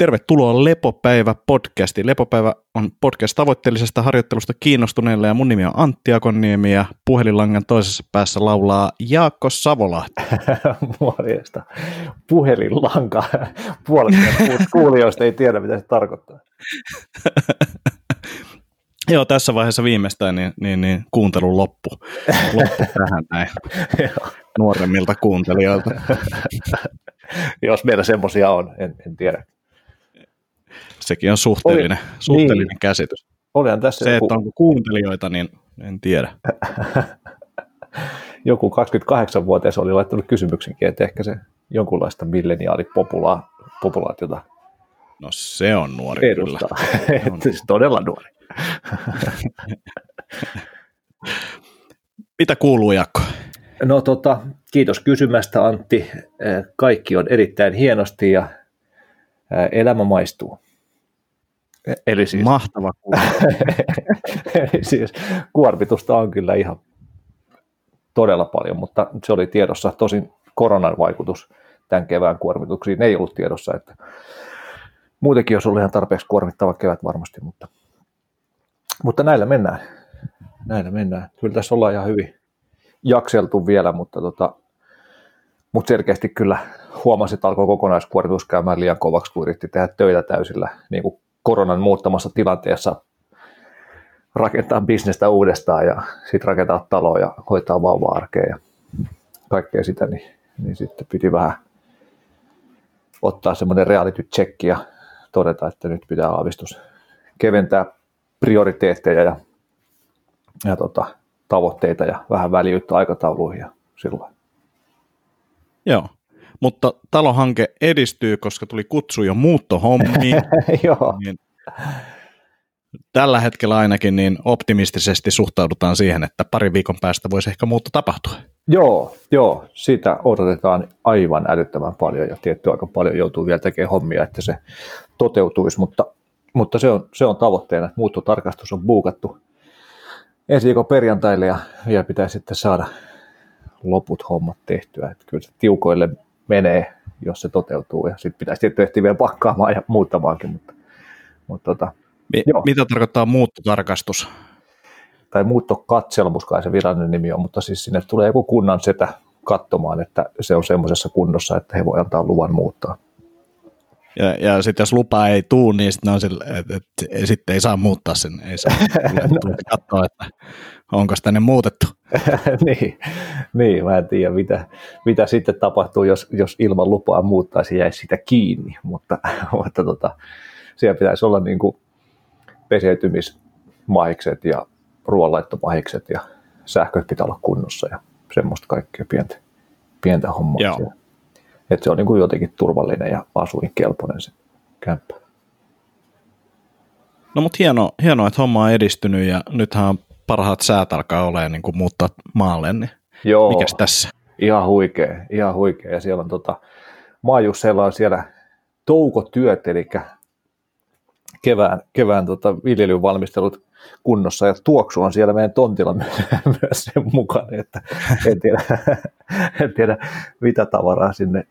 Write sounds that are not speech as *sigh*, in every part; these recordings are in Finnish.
Tervetuloa Lepopäivä podcastiin. Lepopäivä on podcast tavoitteellisesta harjoittelusta kiinnostuneille ja mun nimi on Antti Akonniemi ja puhelinlangan toisessa päässä laulaa Jaakko Savolahti. *laughs* Morjesta. Puhelinlanka. Puolet kuulijoista ei tiedä, mitä se tarkoittaa. *laughs* Joo, tässä vaiheessa viimeistään niin, niin, niin kuuntelun loppu. Loppu tähän näin *laughs* nuoremmilta kuuntelijoilta. Jos meillä semmoisia on, en, en tiedä. Sekin on suhteellinen, Oli, suhteellinen niin. käsitys. Olihan tässä Se, joku... että onko kuuntelijoita, niin en tiedä. *laughs* joku 28-vuotias oli laittanut kysymyksenkin, että ehkä se jonkunlaista milleniaalipopulaatiota No se on nuori edustaa. kyllä. On. *laughs* todella nuori. *laughs* Mitä kuuluu, Jakko? No tota, kiitos kysymästä Antti. Kaikki on erittäin hienosti ja elämä maistuu. Eli siis, Mahtava *laughs* Eli siis kuormitusta on kyllä ihan todella paljon, mutta se oli tiedossa. Tosin koronan vaikutus tämän kevään kuormituksiin ei ollut tiedossa, että muutenkin olisi ollut ihan tarpeeksi kuormittava kevät varmasti, mutta, mutta näillä mennään. Näillä mennään. Kyllä tässä ollaan ihan hyvin jakseltu vielä, mutta, tota, mutta selkeästi kyllä huomasin, että alkoi kokonaiskuormitus käymään liian kovaksi, kun yritti tehdä töitä täysillä niin kuin koronan muuttamassa tilanteessa rakentaa bisnestä uudestaan ja sitten rakentaa taloa ja hoitaa vauva-arkea ja kaikkea sitä, niin, niin sitten piti vähän ottaa semmoinen reality check ja todeta, että nyt pitää aavistus keventää prioriteetteja ja, ja tota, tavoitteita ja vähän väljyyttä aikatauluihin ja silloin. Joo, mutta talohanke edistyy, koska tuli kutsu jo muuttohommiin. *laughs* Joo. Niin tällä hetkellä ainakin niin optimistisesti suhtaudutaan siihen, että pari viikon päästä voisi ehkä muutto tapahtua. Joo, joo, sitä odotetaan aivan älyttömän paljon ja tietty aika paljon joutuu vielä tekemään hommia, että se toteutuisi, mutta, mutta se, on, se on tavoitteena, että muuttotarkastus on buukattu ensi viikon perjantaille ja vielä pitää sitten saada loput hommat tehtyä. Että kyllä se tiukoille menee, jos se toteutuu ja sitten pitäisi tietysti vielä pakkaamaan ja muuttamaankin. Mutta, mutta tota, Mi- joo. Mitä tarkoittaa muuttotarkastus? Tai muuttokatselmus kai se virallinen nimi on, mutta siis sinne tulee joku kunnan setä katsomaan, että se on semmoisessa kunnossa, että he voi antaa luvan muuttaa. Ja, ja sitten jos lupa ei tuu, niin sitten on sille, että, että, sitten ei saa muuttaa sen. Ei saa *laughs* no. katsoa, että onko tänne muutettu. *laughs* niin, niin, mä en tiedä, mitä, mitä sitten tapahtuu, jos, jos ilman lupaa muuttaisi jäisi sitä kiinni, mutta, *laughs* mutta tota, siellä pitäisi olla niin kuin peseytymismahikset ja ruoanlaittomahikset ja sähköt pitää olla kunnossa ja semmoista kaikkea pientä, pientä hommaa Joo. siellä. Että se on niin kuin jotenkin turvallinen ja asuinkelpoinen se kämppä. No mutta hieno, hienoa, että homma on edistynyt ja nythän parhaat säät alkaa olemaan niin kuin muuttaa maalle, niin Joo, mikäs tässä? Ihan huikea, ihan huikea. Ja siellä on tota, Maajusseilla on siellä toukotyöt, eli kevään, kevään tota, viljelyn valmistelut kunnossa ja tuoksu on siellä meidän tontilla *laughs* myös sen mukaan, että en tiedä, *laughs* en tiedä mitä tavaraa sinne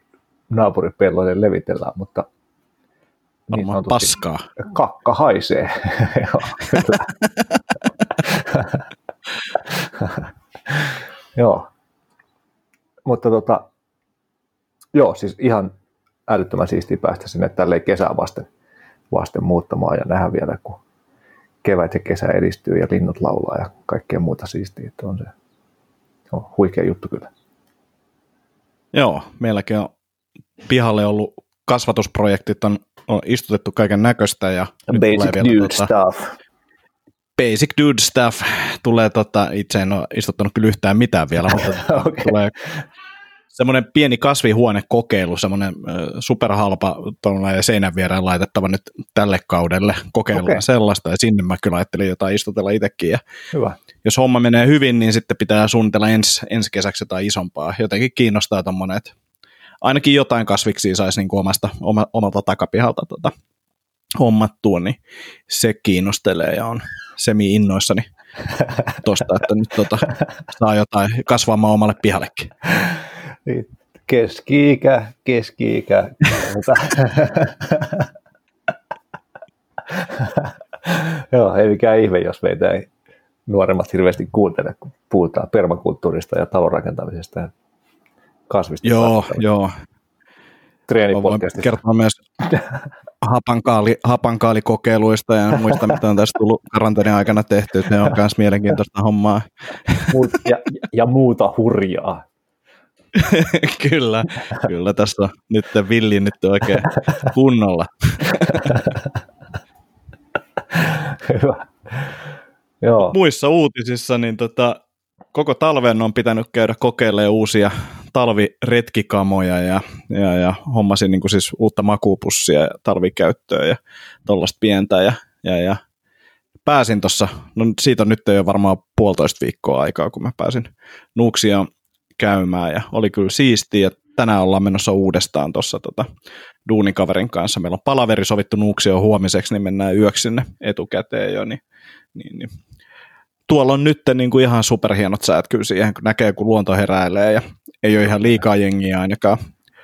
naapuripelloille levitellään, mutta niin paskaa. Kakka haisee. joo. Mutta tota, joo, siis ihan älyttömän siistiä päästä sinne tälleen kesää vasten, vasten muuttamaan ja nähdä vielä, kun kevät ja kesä edistyy ja linnut laulaa ja kaikkea muuta siistiä. Että on se on huikea juttu kyllä. Joo, meilläkin on pihalle ollut kasvatusprojektit, on, on istutettu kaiken näköistä. Ja Basic dude tuota, stuff. Basic dude stuff. Tulee, tota, itse en ole istuttanut kyllä yhtään mitään vielä, *laughs* mutta okay. tulee semmoinen pieni kasvihuonekokeilu, semmoinen superhalpa tuolla seinän viereen laitettava nyt tälle kaudelle kokeiluun okay. sellaista, ja sinne mä kyllä ajattelin jotain istutella itsekin. Ja Hyvä. Jos homma menee hyvin, niin sitten pitää suunnitella ensi, ensi kesäksi jotain isompaa. Jotenkin kiinnostaa tuommoinen, että ainakin jotain kasviksia saisi niin omasta, oma, omalta takapihalta tota, hommattua, niin se kiinnostelee ja on semi-innoissani tuosta, että nyt tota, saa jotain kasvamaan omalle pihallekin. Keski-ikä, keski-ikä. Joo, ei mikään ihme, jos meitä ei nuoremmat hirveästi kuuntele, kun puhutaan permakulttuurista ja talonrakentamisesta kasvista. Joo, joo. Voin kertoa myös *laughs* hapankaali, hapankaalikokeiluista ja muista, mitä on tässä tullut karanteenin aikana tehty. Ne on myös mielenkiintoista hommaa. ja, ja muuta hurjaa. *laughs* kyllä, kyllä tässä on nyt villi nyt oikein kunnolla. *laughs* Hyvä. Joo. Muissa uutisissa niin tota, koko talven on pitänyt käydä kokeilemaan uusia talviretkikamoja ja, ja, ja hommasin niin kuin siis uutta makupussia ja talvikäyttöä ja tuollaista pientä ja, ja, ja pääsin tuossa, no siitä on nyt jo varmaan puolitoista viikkoa aikaa, kun mä pääsin Nuuksia käymään ja oli kyllä siistiä tänään ollaan menossa uudestaan tuossa tota, duunikaverin kanssa. Meillä on palaveri sovittu Nuuksio huomiseksi, niin mennään yöksi sinne etukäteen jo, niin, niin, niin tuolla on nyt niin kuin ihan superhienot säät kyllä siihen, kun näkee, kun luonto heräilee ja ei ole ihan liikaa jengiä ainakaan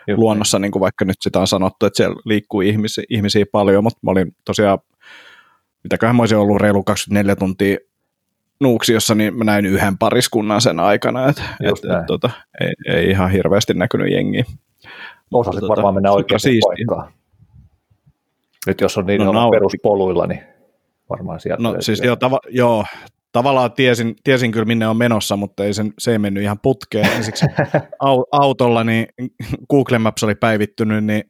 Juh, luonnossa, niin kuin vaikka nyt sitä on sanottu, että siellä liikkuu ihmisiä, ihmisiä paljon, mutta mä olin tosiaan, mitäköhän mä olisin ollut reilu 24 tuntia Nuuksiossa, niin mä näin yhden pariskunnan sen aikana, että et, et, tota, ei, ei, ihan hirveästi näkynyt jengiä. Osasit tota, varmaan mennä oikeaan paikkaan. Nyt jos on niin no, peruspoluilla, niin varmaan sieltä. No siis joo, tava, joo, tavallaan tiesin, tiesin kyllä minne on menossa, mutta ei sen, se ei mennyt ihan putkeen. Ensiksi autolla, niin Google Maps oli päivittynyt, niin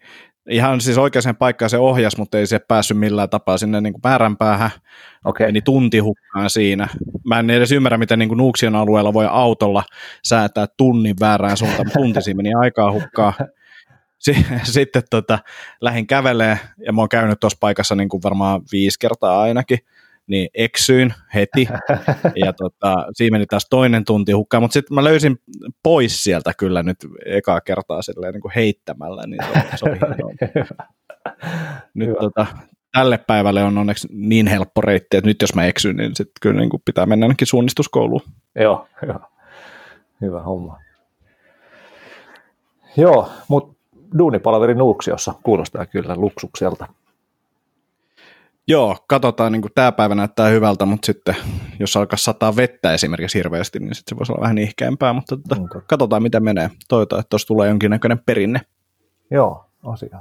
ihan siis oikeaan paikkaan se ohjas, mutta ei se päässyt millään tapaa sinne niin määränpäähän. Okay. Meni tunti hukkaan siinä. Mä en edes ymmärrä, miten niin Nuuksion alueella voi autolla säätää tunnin väärään suuntaan. Tunti siinä meni aikaa hukkaan. Sitten tota, lähdin kävelee ja mä oon käynyt tuossa paikassa niin kuin varmaan viisi kertaa ainakin niin eksyin heti, *laughs* ja tota, siinä meni taas toinen tunti hukkaan, mutta sitten mä löysin pois sieltä kyllä nyt ekaa kertaa silleen niin kuin heittämällä, niin se, se oli *laughs* Nyt tota, tälle päivälle on onneksi niin helppo reitti, että nyt jos mä eksyn, niin sitten kyllä niin kuin pitää mennä ainakin suunnistuskouluun. Joo, joo. Hyvä homma. Joo, mutta duunipalaveri Nuuksiossa kuulostaa kyllä luksukselta. Joo, katsotaan, niin tämä päivä näyttää hyvältä, mutta sitten jos alkaa sataa vettä esimerkiksi hirveästi, niin sitten se voisi olla vähän ihkeämpää, mutta tota, okay. katsotaan miten menee. Toivotaan, että tuossa tulee jonkinnäköinen perinne. Joo, asia.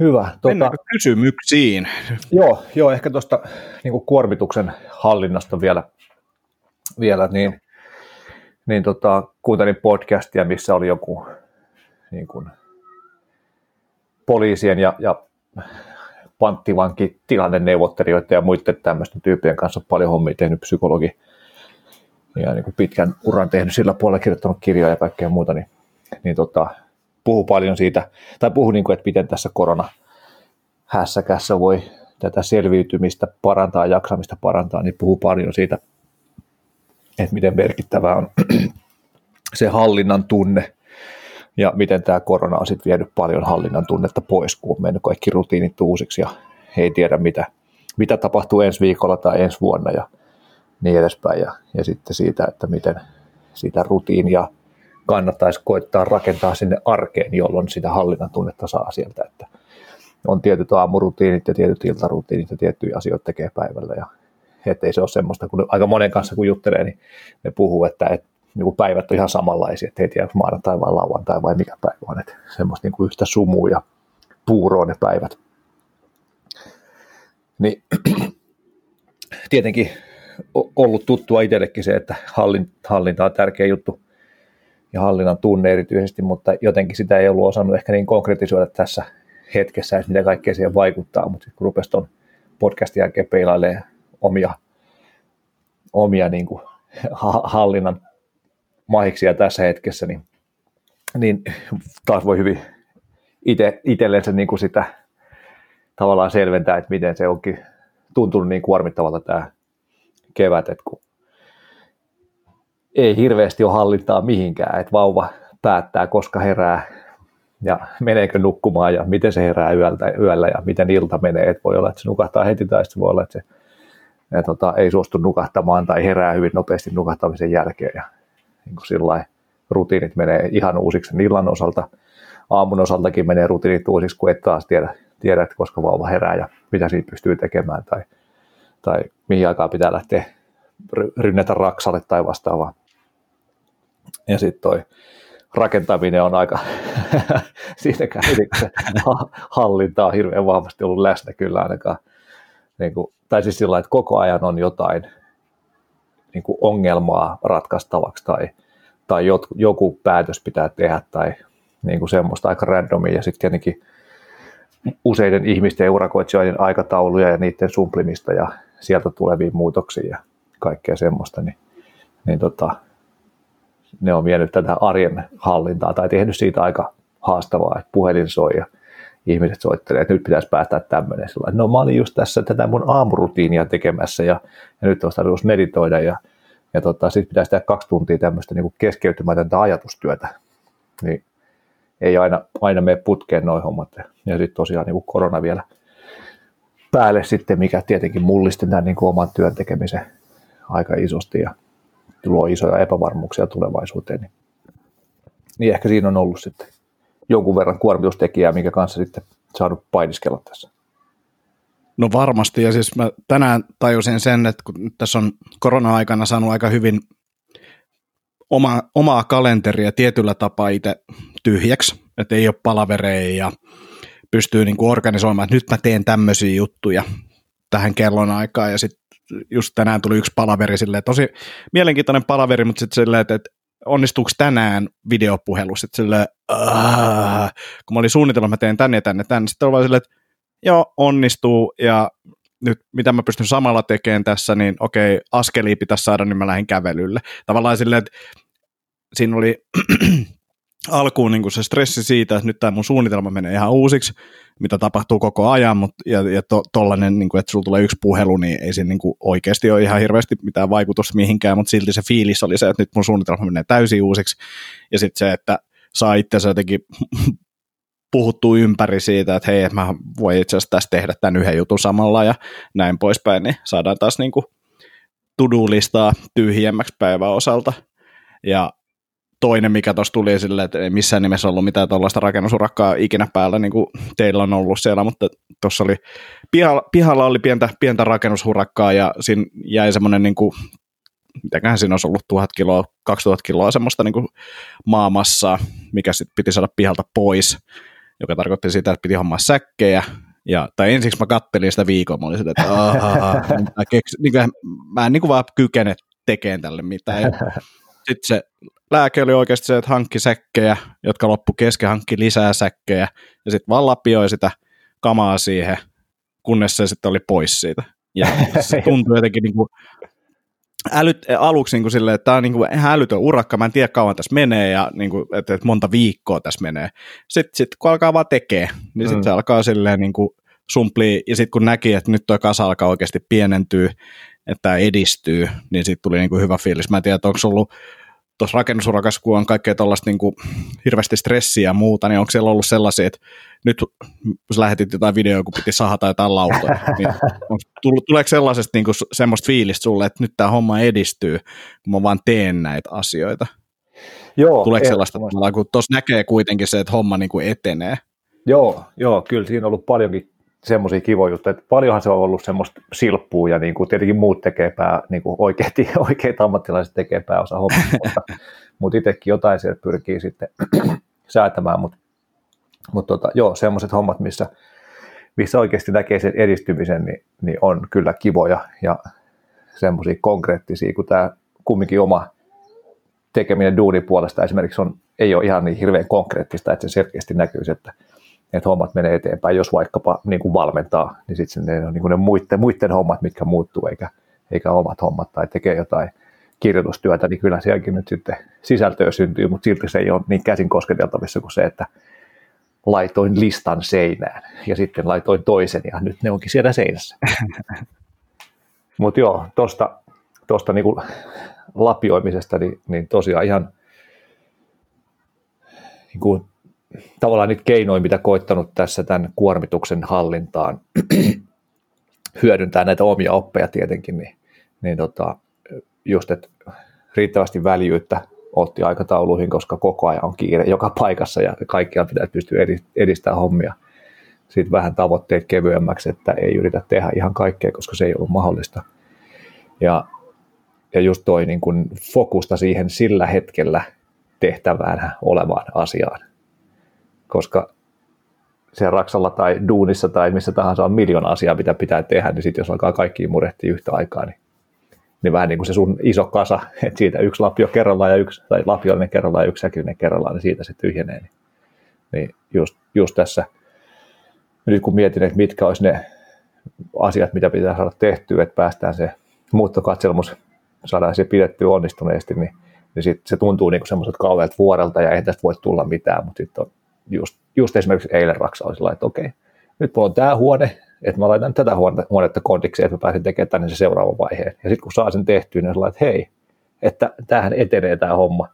Hyvä. Tuota, kysymyksiin? Joo, joo ehkä tuosta niin kuormituksen hallinnasta vielä, vielä niin, niin tota, kuuntelin podcastia, missä oli joku niin kuin, poliisien ja, ja panttivanki tilanneneuvottelijoiden ja muiden tämmöisten tyyppien kanssa paljon hommia tehnyt psykologi. Ja niin kuin pitkän uran tehnyt sillä puolella, kirjoittanut kirjoja ja kaikkea muuta, niin, niin tota, puhu paljon siitä, tai puhu niin kuin, että miten tässä korona hässäkässä voi tätä selviytymistä parantaa, jaksamista parantaa, niin puhuu paljon siitä, että miten merkittävää on *clears throat* se hallinnan tunne ja miten tämä korona on sitten vienyt paljon hallinnan tunnetta pois, kun on mennyt kaikki rutiinit uusiksi ja he ei tiedä, mitä, mitä tapahtuu ensi viikolla tai ensi vuonna ja niin edespäin. Ja, ja sitten siitä, että miten sitä rutiinia kannattaisi koittaa rakentaa sinne arkeen, jolloin sitä hallinnan tunnetta saa sieltä, että on tietyt aamurutiinit ja tietyt iltarutiinit ja tiettyjä asioita tekee päivällä ja ettei se ole semmoista, kun aika monen kanssa kun juttelee, niin ne puhuu, että, että niin päivät on ihan samanlaisia, että ei tiedä maanantai vai lauantai vai mikä päivä on, että semmoista niin kuin yhtä sumua ja puuroa ne päivät. Niin *clears throat* tietenkin ollut tuttua itsellekin se, että hallinta on tärkeä juttu ja hallinnan tunne erityisesti, mutta jotenkin sitä ei ollut osannut ehkä niin konkretisoida tässä hetkessä, että mitä kaikkea siihen vaikuttaa, mutta kun rupesi tuon podcastin jälkeen peilailemaan omia, omia niin kuin *laughs* hallinnan mahiksia tässä hetkessä, niin, niin taas voi hyvin ite, itsellensä niin kuin sitä tavallaan selventää, että miten se onkin tuntunut niin kuormittavalta tämä kevät, että kun ei hirveästi ole hallintaa mihinkään, että vauva päättää, koska herää ja meneekö nukkumaan ja miten se herää yöltä, yöllä ja miten ilta menee. Että voi olla, että se nukahtaa heti tai sitten voi olla, että se ja tota, ei suostu nukahtamaan tai herää hyvin nopeasti nukahtamisen jälkeen. Ja niin kuin sillä rutiinit menee ihan uusiksi illan osalta. Aamun osaltakin menee rutiinit uusiksi, kun et taas tiedä, tiedät, koska vauva herää ja mitä siitä pystyy tekemään tai, tai mihin aikaan pitää lähteä rynnätä raksalle tai vastaavaa. Ja sitten toi rakentaminen on aika, *laughs* siinäkään se hallinta on hirveän vahvasti ollut läsnä kyllä ainakaan. Niin kuin, tai siis sillä että koko ajan on jotain niin kuin ongelmaa ratkaistavaksi tai, tai jot, joku päätös pitää tehdä tai niin kuin semmoista aika randomia. Ja sitten tietenkin useiden ihmisten ja urakoitsijoiden aikatauluja ja niiden sumplimista ja sieltä tulevia muutoksia ja kaikkea semmoista, niin, niin tota, ne on vienyt tätä arjen hallintaa tai tehnyt siitä aika haastavaa, että puhelin soi ja ihmiset soittelee, että nyt pitäisi päästä tämmöinen. Sillä, no mä olin just tässä tätä mun aamurutiinia tekemässä ja, ja nyt olisi tarkoitus meditoida ja, ja tota, sitten pitäisi tehdä kaksi tuntia tämmöistä niin keskeytymätöntä ajatustyötä. Niin ei aina, aina mene putkeen noin hommat. Ja sitten tosiaan niin korona vielä päälle sitten, mikä tietenkin mullisti tämän niin oman työn tekemisen aika isosti ja luo isoja epävarmuuksia tulevaisuuteen. Niin, niin ehkä siinä on ollut sitten jonkun verran kuormitustekijää, minkä kanssa sitten saanut painiskella tässä. No varmasti, ja siis mä tänään tajusin sen, että kun tässä on korona-aikana saanut aika hyvin oma, omaa kalenteria tietyllä tapaa itse tyhjäksi, että ei ole palavereja ja pystyy niin kuin organisoimaan, että nyt mä teen tämmöisiä juttuja tähän kellon aikaan ja sitten just tänään tuli yksi palaveri silleen, tosi mielenkiintoinen palaveri, mutta sitten silleen, että, että onnistuuko tänään videopuhelu, sitten silleen, kun mä olin suunnitelma, että mä teen tänne ja tänne, tänne, sitten oli vaan silleen, että joo, onnistuu ja nyt mitä mä pystyn samalla tekemään tässä, niin okei, askelia pitäisi saada, niin mä lähdin kävelylle. Tavallaan silleen, että siinä oli alkuun niin kuin se stressi siitä, että nyt tämä mun suunnitelma menee ihan uusiksi, mitä tapahtuu koko ajan, mutta, ja, ja to, tollainen, niin kuin, että sulla tulee yksi puhelu, niin ei siinä niin kuin oikeasti ole ihan hirveästi mitään vaikutusta mihinkään, mutta silti se fiilis oli se, että nyt mun suunnitelma menee täysin uusiksi, ja sitten se, että saa itse jotenkin *laughs* puhuttu ympäri siitä, että hei, mä voin itse asiassa tässä tehdä tämän yhden jutun samalla ja näin poispäin, niin saadaan taas niin kuin to-do-listaa tyhjemmäksi päivän osalta. Ja toinen, mikä tuossa tuli esille, että ei missään nimessä ollut mitään tuollaista rakennusurakkaa ikinä päällä, niin kuin teillä on ollut siellä, mutta tuossa oli, pihalla, pihalla oli pientä, pientä rakennusurakkaa ja siinä jäi semmoinen niin kuin, mitäköhän siinä olisi ollut tuhat kiloa, 2000 kiloa semmoista niin maamassaa, mikä sitten piti saada pihalta pois, joka tarkoitti sitä, että piti hommaa säkkejä, ja, tai ensiksi mä kattelin sitä viikon, mä olin että mä, keks, niin kuin, mä en niin kuin vaan kykene tekemään tälle mitään. Sitten se lääke oli oikeasti se, että hankki säkkejä, jotka loppu kesken, hankki lisää säkkejä, ja sitten vaan lapioi sitä kamaa siihen, kunnes se sitten oli pois siitä. Ja *laughs* se tuntui jotenkin niin kuin älyt, aluksi niin kuin silleen, että tämä on niin kuin ihan älytön urakka, mä en tiedä kauan tässä menee ja niin kuin, että, että monta viikkoa tässä menee. Sitten sit, kun alkaa vaan tekee, niin sitten mm. se alkaa silleen niin kuin sumplii, ja sitten kun näki, että nyt tuo kasa alkaa oikeasti pienentyä, että tämä edistyy, niin sitten tuli niin kuin hyvä fiilis. Mä en tiedä, onko ollut tuossa rakennusurakas, kun on kaikkea tuollaista niin kuin hirveästi stressiä ja muuta, niin onko siellä ollut sellaisia, että nyt jos lähetit jotain videoa, kun piti sahata jotain lautoja, niin onko, tuleeko sellaisesta niin kuin semmoista fiilistä sulle, että nyt tämä homma edistyy, kun mä vaan teen näitä asioita? Joo, Tuleeko sellaista, kun tuossa näkee kuitenkin se, että homma niin kuin etenee? Joo, joo, kyllä siinä on ollut paljonkin semmoisia kivoja juttuja, että paljonhan se on ollut semmoista silppua ja niin kuin tietenkin muut tekee pää, niin kuin oikeat, *laughs* oikeat ammattilaiset tekee pääosa hommia, mutta, mutta itsekin jotain sieltä pyrkii sitten *clears throat* säätämään, mutta, mutta tota, joo, semmoiset hommat, missä, missä oikeasti näkee sen edistymisen, niin, niin on kyllä kivoja ja semmoisia konkreettisia, kun tämä kumminkin oma tekeminen duunin puolesta esimerkiksi on, ei ole ihan niin hirveän konkreettista, että se selkeästi näkyy, että että hommat menee eteenpäin. Jos vaikkapa niin kuin valmentaa, niin sitten ne on niin kuin ne muiden, muiden hommat, mitkä muuttuu, eikä, eikä omat hommat, tai tekee jotain kirjoitustyötä, niin kyllä sielläkin nyt sitten sisältöä syntyy, mutta silti se ei ole niin käsin kosketeltavissa kuin se, että laitoin listan seinään ja sitten laitoin toisen ja nyt ne onkin siellä seinässä. *laughs* Mutta joo, tuosta tosta niinku lapioimisesta, niin, niin tosiaan ihan niin tavallaan niitä keinoja, mitä koittanut tässä tämän kuormituksen hallintaan, *clears throat* hyödyntää näitä omia oppeja tietenkin, niin, niin tota, just, että riittävästi väljyyttä otti aikatauluihin, koska koko ajan on kiire joka paikassa ja kaikkiaan pitää pystyä edistämään hommia. sit vähän tavoitteet kevyemmäksi, että ei yritä tehdä ihan kaikkea, koska se ei ollut mahdollista. Ja, ja just toi niin kun fokusta siihen sillä hetkellä tehtävään olevaan asiaan. Koska se Raksalla tai duunissa tai missä tahansa on miljoona asiaa, mitä pitää tehdä, niin sitten jos alkaa kaikki murehtia yhtä aikaa, niin, niin vähän niin kuin se sun iso kasa, *laughs* että siitä yksi lapio kerrallaan ja yksi, tai lapiollinen kerrallaan ja yksi säkillinen kerrallaan, niin siitä se tyhjenee. Niin, niin just, just tässä, nyt kun mietin, että mitkä olisi ne asiat, mitä pitää saada tehtyä, että päästään se muuttokatselmus, saadaan se pidettyä onnistuneesti, niin, niin sit se tuntuu niin semmoiselta kauhealta vuorelta ja ei tästä voi tulla mitään, mutta sitten on just, just esimerkiksi eilen Raksa oli sillä, että okei, nyt mulla on tämä huone, että mä laitan tätä huonetta kondiksi, että mä pääsen tekemään tänne se seuraava vaiheen. Ja sitten kun saa sen tehtyä, niin on että hei, että tämähän etenee tämä homma.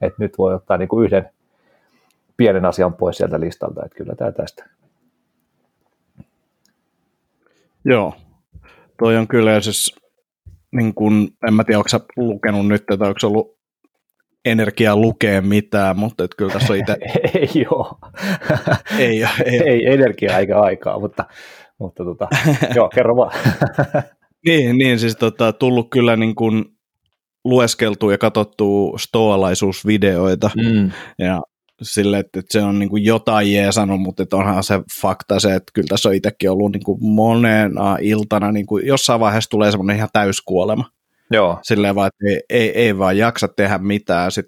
Että nyt voi ottaa niin kuin yhden pienen asian pois sieltä listalta, että kyllä tämä tästä. Joo, toi on kyllä siis, niin kun, en mä tiedä, onko lukenut nyt, että onko ollut energiaa lukea mitään, mutta et kyllä tässä on itse... *laughs* ei ole. *laughs* ei, ei, ei energiaa eikä aikaa, mutta, mutta tota, *laughs* joo, kerro vaan. niin, niin, siis tota, tullut kyllä niin kuin lueskeltu ja katsottu stoalaisuusvideoita mm. ja sille, että, että se on niin kuin jotain jeesannut, mutta että onhan se fakta se, että kyllä tässä on itsekin ollut niin kuin monena iltana, niin kuin jossain vaiheessa tulee semmoinen ihan täyskuolema. Joo. Silleen vaan, että ei, ei, ei vaan jaksa tehdä mitään, sit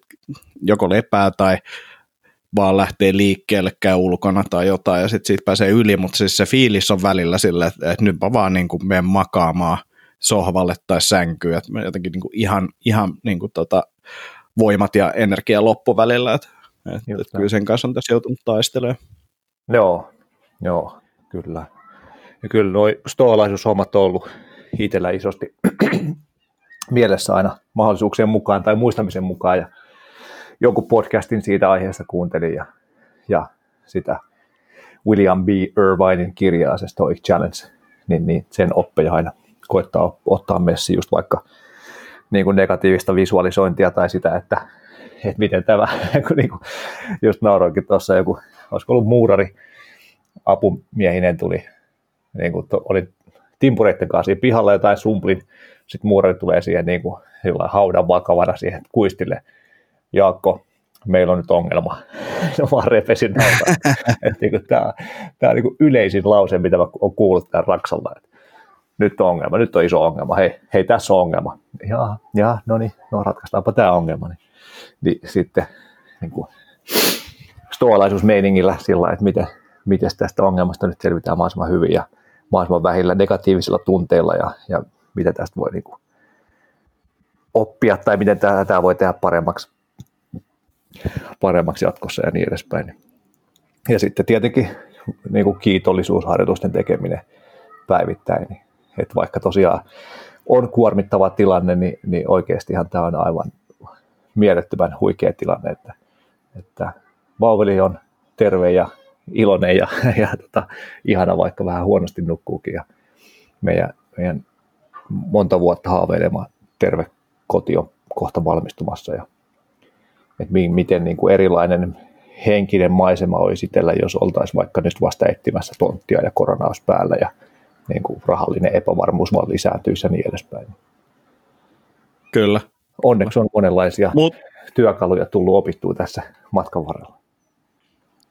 joko lepää tai vaan lähtee liikkeelle, käy ulkona tai jotain ja sitten siitä pääsee yli, mutta siis se fiilis on välillä sille, että, että nyt mä vaan niin kuin menen makaamaan sohvalle tai sänkyyn, että mä jotenkin niin kuin ihan, ihan niin kuin tota, voimat ja energia loppu välillä, että, että, että kyllä sen kanssa on tässä joutunut taistelemaan. Joo, joo, kyllä. Ja kyllä nuo stoalaisuushommat on ollut itsellä isosti mielessä aina mahdollisuuksien mukaan tai muistamisen mukaan ja jonkun podcastin siitä aiheesta kuuntelin ja, ja sitä William B. Irvinein kirjaa, se Stoic Challenge, niin, niin sen oppeja aina koettaa ottaa messi just vaikka niin kuin negatiivista visualisointia tai sitä, että, että miten tämä, *laughs* niin kuin just nauroinkin tuossa joku, olisiko ollut muurari, apumiehinen tuli, niin kuin to, oli timpureiden kanssa pihalla jotain sumplin, sitten muurari tulee siihen niin kuin haudan vakavana siihen kuistille, Jaakko, meillä on nyt ongelma. *laughs* Se vaan repesin *laughs* niin tämä, tämä on niin kuin yleisin lause, mitä mä olen kuullut tämän Raksalla. Että nyt on ongelma, nyt on iso ongelma, hei, hei tässä on ongelma. Ja, ja no niin, no ratkaistaanpa tämä ongelma. Niin, niin sitten niin kuin, stoalaisuusmeiningillä sillä että miten, miten tästä ongelmasta nyt selvitään mahdollisimman hyvin ja mahdollisimman vähillä negatiivisilla tunteilla ja, ja mitä tästä voi niin kuin, oppia tai miten tämä, voi tehdä paremmaksi, paremmaksi jatkossa ja niin edespäin. Ja sitten tietenkin niin kuin kiitollisuusharjoitusten tekeminen päivittäin, niin, että vaikka tosiaan on kuormittava tilanne, niin, niin oikeastihan tämä on aivan mielettömän huikea tilanne, että, että vauveli on terve ja iloinen ja, *laughs* ja tota, ihana, vaikka vähän huonosti nukkuukin. Ja meidän, meidän monta vuotta haaveilema terve koti on kohta valmistumassa. Ja, että miten niin kuin erilainen henkinen maisema olisi itsellä, jos oltaisiin vaikka nyt vasta etsimässä tonttia ja koronaus päällä ja niin kuin rahallinen epävarmuus vaan lisääntyisi ja niin edespäin. Kyllä. Onneksi on monenlaisia Mut, työkaluja tullut opittua tässä matkan varrella.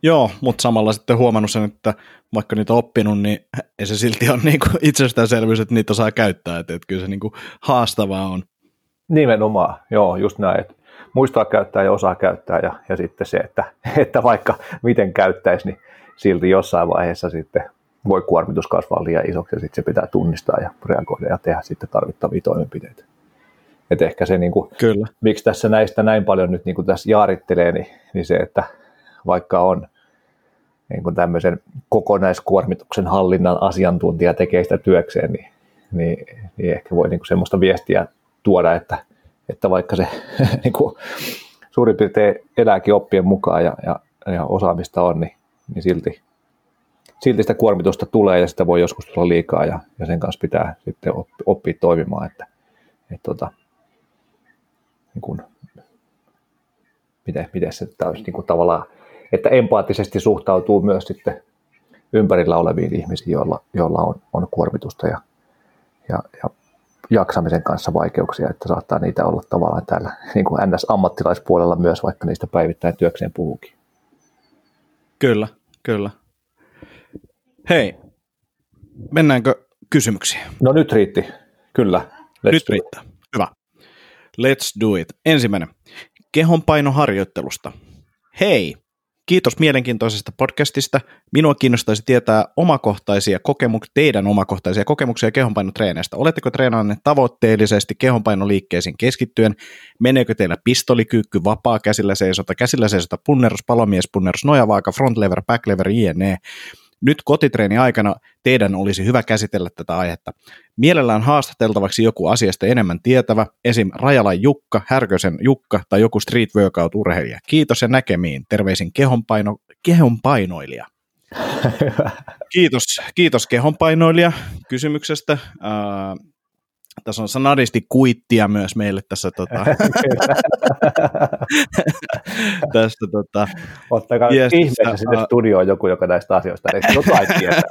Joo, mutta samalla sitten huomannut sen, että vaikka niitä on oppinut, niin ei se silti ole niin kuin itsestäänselvyys, että niitä saa käyttää, että, että kyllä se niin kuin haastavaa on. Nimenomaan, joo, just näin, että muistaa käyttää ja osaa käyttää ja, ja sitten se, että, että vaikka miten käyttäisi, niin silti jossain vaiheessa sitten voi kuormitus kasvaa liian isoksi ja sitten se pitää tunnistaa ja reagoida ja tehdä sitten tarvittavia toimenpiteitä. Et ehkä se, niin kuin, Kyllä. miksi tässä näistä näin paljon nyt niin kuin tässä jaarittelee, niin, niin se, että vaikka on niin kuin tämmöisen kokonaiskuormituksen hallinnan asiantuntija tekee sitä työkseen, niin, niin, niin ehkä voi niin kuin semmoista viestiä tuoda, että, että vaikka se *laughs* niin kuin suurin piirtein elääkin oppien mukaan ja, ja, ja osaamista on, niin, niin silti, silti sitä kuormitusta tulee ja sitä voi joskus tulla liikaa ja, ja sen kanssa pitää sitten oppia, oppia toimimaan, että, että tota, niin kuin, miten, miten se olisi niin kuin tavallaan että empaattisesti suhtautuu myös sitten ympärillä oleviin ihmisiin, joilla, joilla on, on kuormitusta ja, ja, ja jaksamisen kanssa vaikeuksia, että saattaa niitä olla tavallaan täällä *laughs* niin kuin NS-ammattilaispuolella myös, vaikka niistä päivittäin työkseen puhukin. Kyllä, kyllä. Hei, mennäänkö kysymyksiin? No nyt riitti, kyllä. Let's nyt riittää, hyvä. Let's do it. Ensimmäinen. Kehonpainoharjoittelusta. Hei, Kiitos mielenkiintoisesta podcastista. Minua kiinnostaisi tietää omakohtaisia kokemuksia, teidän omakohtaisia kokemuksia kehonpainotreeneistä. Oletteko treenanneet tavoitteellisesti kehonpainoliikkeisiin keskittyen? Meneekö teillä pistolikyykky, vapaa käsillä seisota, käsillä seisota, punnerus, palomies, punnerus, nojavaaka, front lever, back lever, jne nyt kotitreeni aikana teidän olisi hyvä käsitellä tätä aihetta. Mielellään haastateltavaksi joku asiasta enemmän tietävä, esim. Rajalan Jukka, Härkösen Jukka tai joku street workout-urheilija. Kiitos ja näkemiin. Terveisin kehonpaino, kehonpainoilija. *laughs* kiitos, kiitos kehonpainoilija kysymyksestä. Tässä on sanadisti kuittia myös meille tässä tota, *laughs* tästä tota, Ottakaa ihmeessä sinne studioon joku, joka näistä asioista ei *laughs* jotain tietää.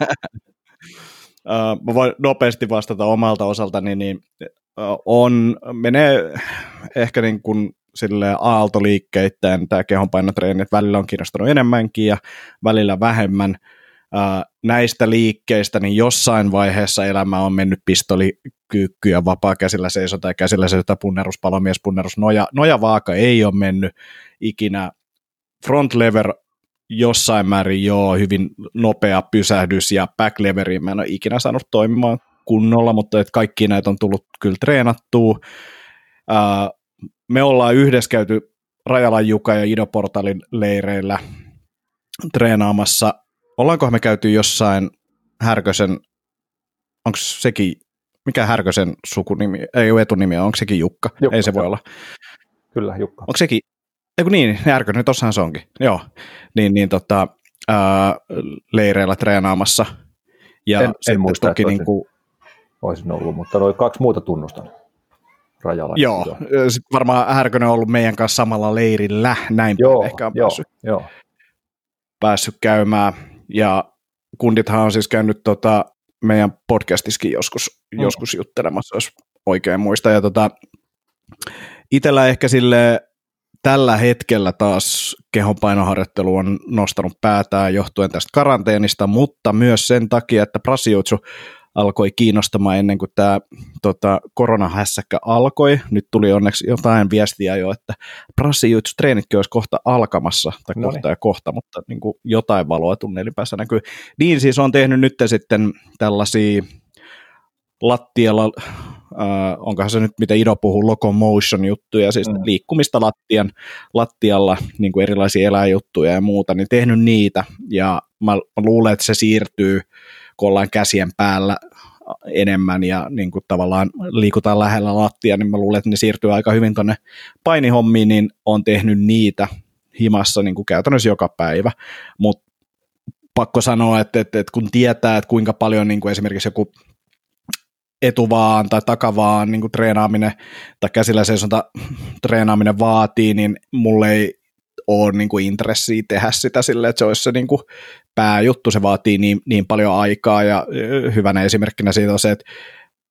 Uh, mä voin nopeasti vastata omalta osaltani, niin uh, on, menee ehkä niin kuin sille aaltoliikkeittäin tämä kehonpainotreeni, että välillä on kiinnostanut enemmänkin ja välillä vähemmän. Näistä liikkeistä, niin jossain vaiheessa elämä on mennyt pistolikyykkyä, vapaa käsillä seisota ja käsillä seisota, punnerus, palomies, punnerus, noja, nojavaaka ei ole mennyt ikinä. Front lever jossain määrin joo, hyvin nopea pysähdys ja back leveri mä en ole ikinä saanut toimimaan kunnolla, mutta että kaikki näitä on tullut kyllä treenattua. Uh, me ollaan yhdessä käyty Rajalan Juka ja Ido Portalin leireillä treenaamassa Ollaankohan me käyty jossain Härkösen, onko sekin, mikä Härkösen sukunimi, ei ole etunimi, onko sekin Jukka? Jukka ei se voi olla. Kyllä, Jukka. Onko sekin, ei kun niin, Härkönen, tossahan se onkin, joo. Niin, niin tota, ää, leireillä treenaamassa. Ja en, en muista, toki niin kuin, olisin ollut, mutta noin kaksi muuta tunnustan. Rajalla. Joo, sitten varmaan Härkönen on ollut meidän kanssa samalla leirillä, näin joo, ehkä on joo, päässyt, joo. päässyt käymään. Ja kundithan on siis käynyt tota, meidän podcastiskin joskus, mm. joskus juttelemassa, jos oikein muista. Ja tota, itellä ehkä sille tällä hetkellä taas kehonpainoharjoittelu on nostanut päätään johtuen tästä karanteenista, mutta myös sen takia, että Brasiutsu alkoi kiinnostamaan ennen kuin tämä tota, koronahässäkkä alkoi. Nyt tuli onneksi jotain viestiä jo, että treenitkin olisi kohta alkamassa, tai no kohta ja kohta, mutta niin kuin jotain valoa tunnelin päässä näkyy. Niin siis on tehnyt nyt sitten tällaisia lattialla, äh, onkohan se nyt mitä Ido puhuu, locomotion juttuja, siis mm. liikkumista lattian, lattialla, niin kuin erilaisia eläjuttuja ja muuta, niin tehnyt niitä, ja mä, mä luulen, että se siirtyy kun ollaan käsien päällä enemmän ja niin kuin tavallaan liikutaan lähellä lattia, niin mä luulen, että ne siirtyy aika hyvin tuonne painihommiin, niin on tehnyt niitä himassa niin kuin käytännössä joka päivä, mutta pakko sanoa, että, että, että kun tietää, että kuinka paljon niin kuin esimerkiksi joku etuvaan tai takavaan niin kuin treenaaminen tai käsillä seisonta treenaaminen vaatii, niin mulle ei ole niin kuin intressiä tehdä sitä silleen, että se olisi se niin kuin pääjuttu, se vaatii niin, niin paljon aikaa ja hyvänä esimerkkinä siitä on se, että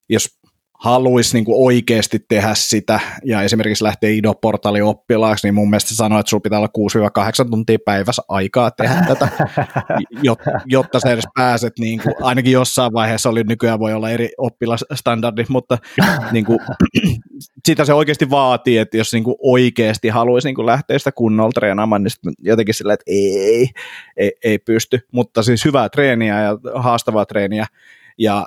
jos haluaisi niin oikeasti tehdä sitä ja esimerkiksi lähteä Ido-portaalin oppilaaksi, niin mun mielestä sanoo, että sulla pitää olla 6-8 tuntia päivässä aikaa tehdä *laughs* tätä, jotta, jotta sä edes pääset, niin kuin, ainakin jossain vaiheessa oli, nykyään voi olla eri oppilasstandardit, mutta *laughs* niin kuin, sitä se oikeasti vaatii, että jos niin kuin oikeasti haluaisi niin kuin lähteä sitä kunnolla treenaamaan, niin jotenkin sillä, että ei, ei, ei pysty, mutta siis hyvää treeniä ja haastavaa treeniä, ja